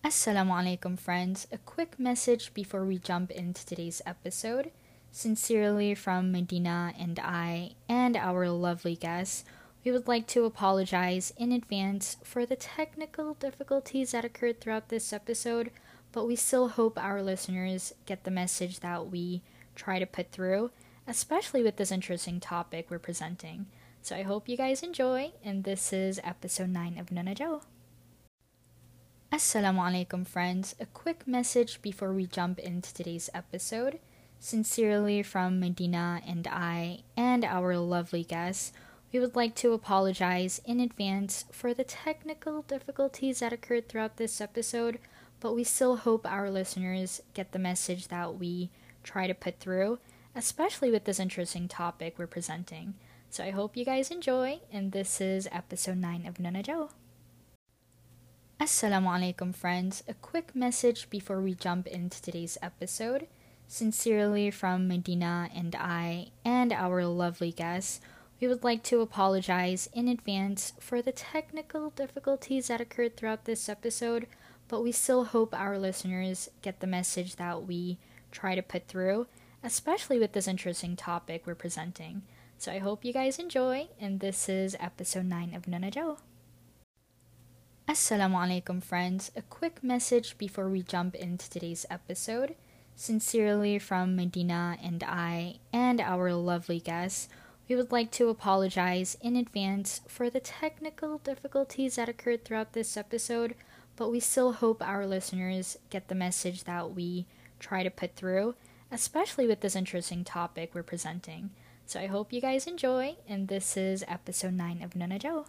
Assalamu alaikum, friends. A quick message before we jump into today's episode. Sincerely from Medina and I, and our lovely guests, we would like to apologize in advance for the technical difficulties that occurred throughout this episode, but we still hope our listeners get the message that we try to put through, especially with this interesting topic we're presenting. So I hope you guys enjoy, and this is episode 9 of Nona Joe. Assalamu alaikum, friends. A quick message before we jump into today's episode. Sincerely from Medina and I, and our lovely guests, we would like to apologize in advance for the technical difficulties that occurred throughout this episode, but we still hope our listeners get the message that we try to put through, especially with this interesting topic we're presenting. So I hope you guys enjoy, and this is episode 9 of Nona Joe. Assalamu alaikum, friends. A quick message before we jump into today's episode. Sincerely from Medina and I, and our lovely guests, we would like to apologize in advance for the technical difficulties that occurred throughout this episode, but we still hope our listeners get the message that we try to put through, especially with this interesting topic we're presenting. So I hope you guys enjoy, and this is episode 9 of Nona Joe. Assalamu alaikum, friends. A quick message before we jump into today's episode. Sincerely from Medina and I, and our lovely guests, we would like to apologize in advance for the technical difficulties that occurred throughout this episode, but we still hope our listeners get the message that we try to put through, especially with this interesting topic we're presenting. So I hope you guys enjoy, and this is episode 9 of Nona Joe.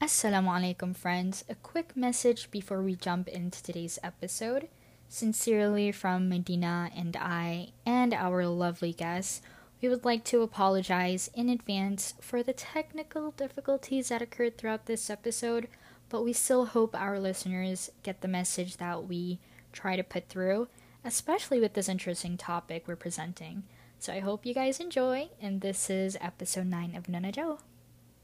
Assalamu alaikum, friends. A quick message before we jump into today's episode. Sincerely from Medina and I, and our lovely guests, we would like to apologize in advance for the technical difficulties that occurred throughout this episode, but we still hope our listeners get the message that we try to put through, especially with this interesting topic we're presenting. So I hope you guys enjoy, and this is episode 9 of Nana Joe.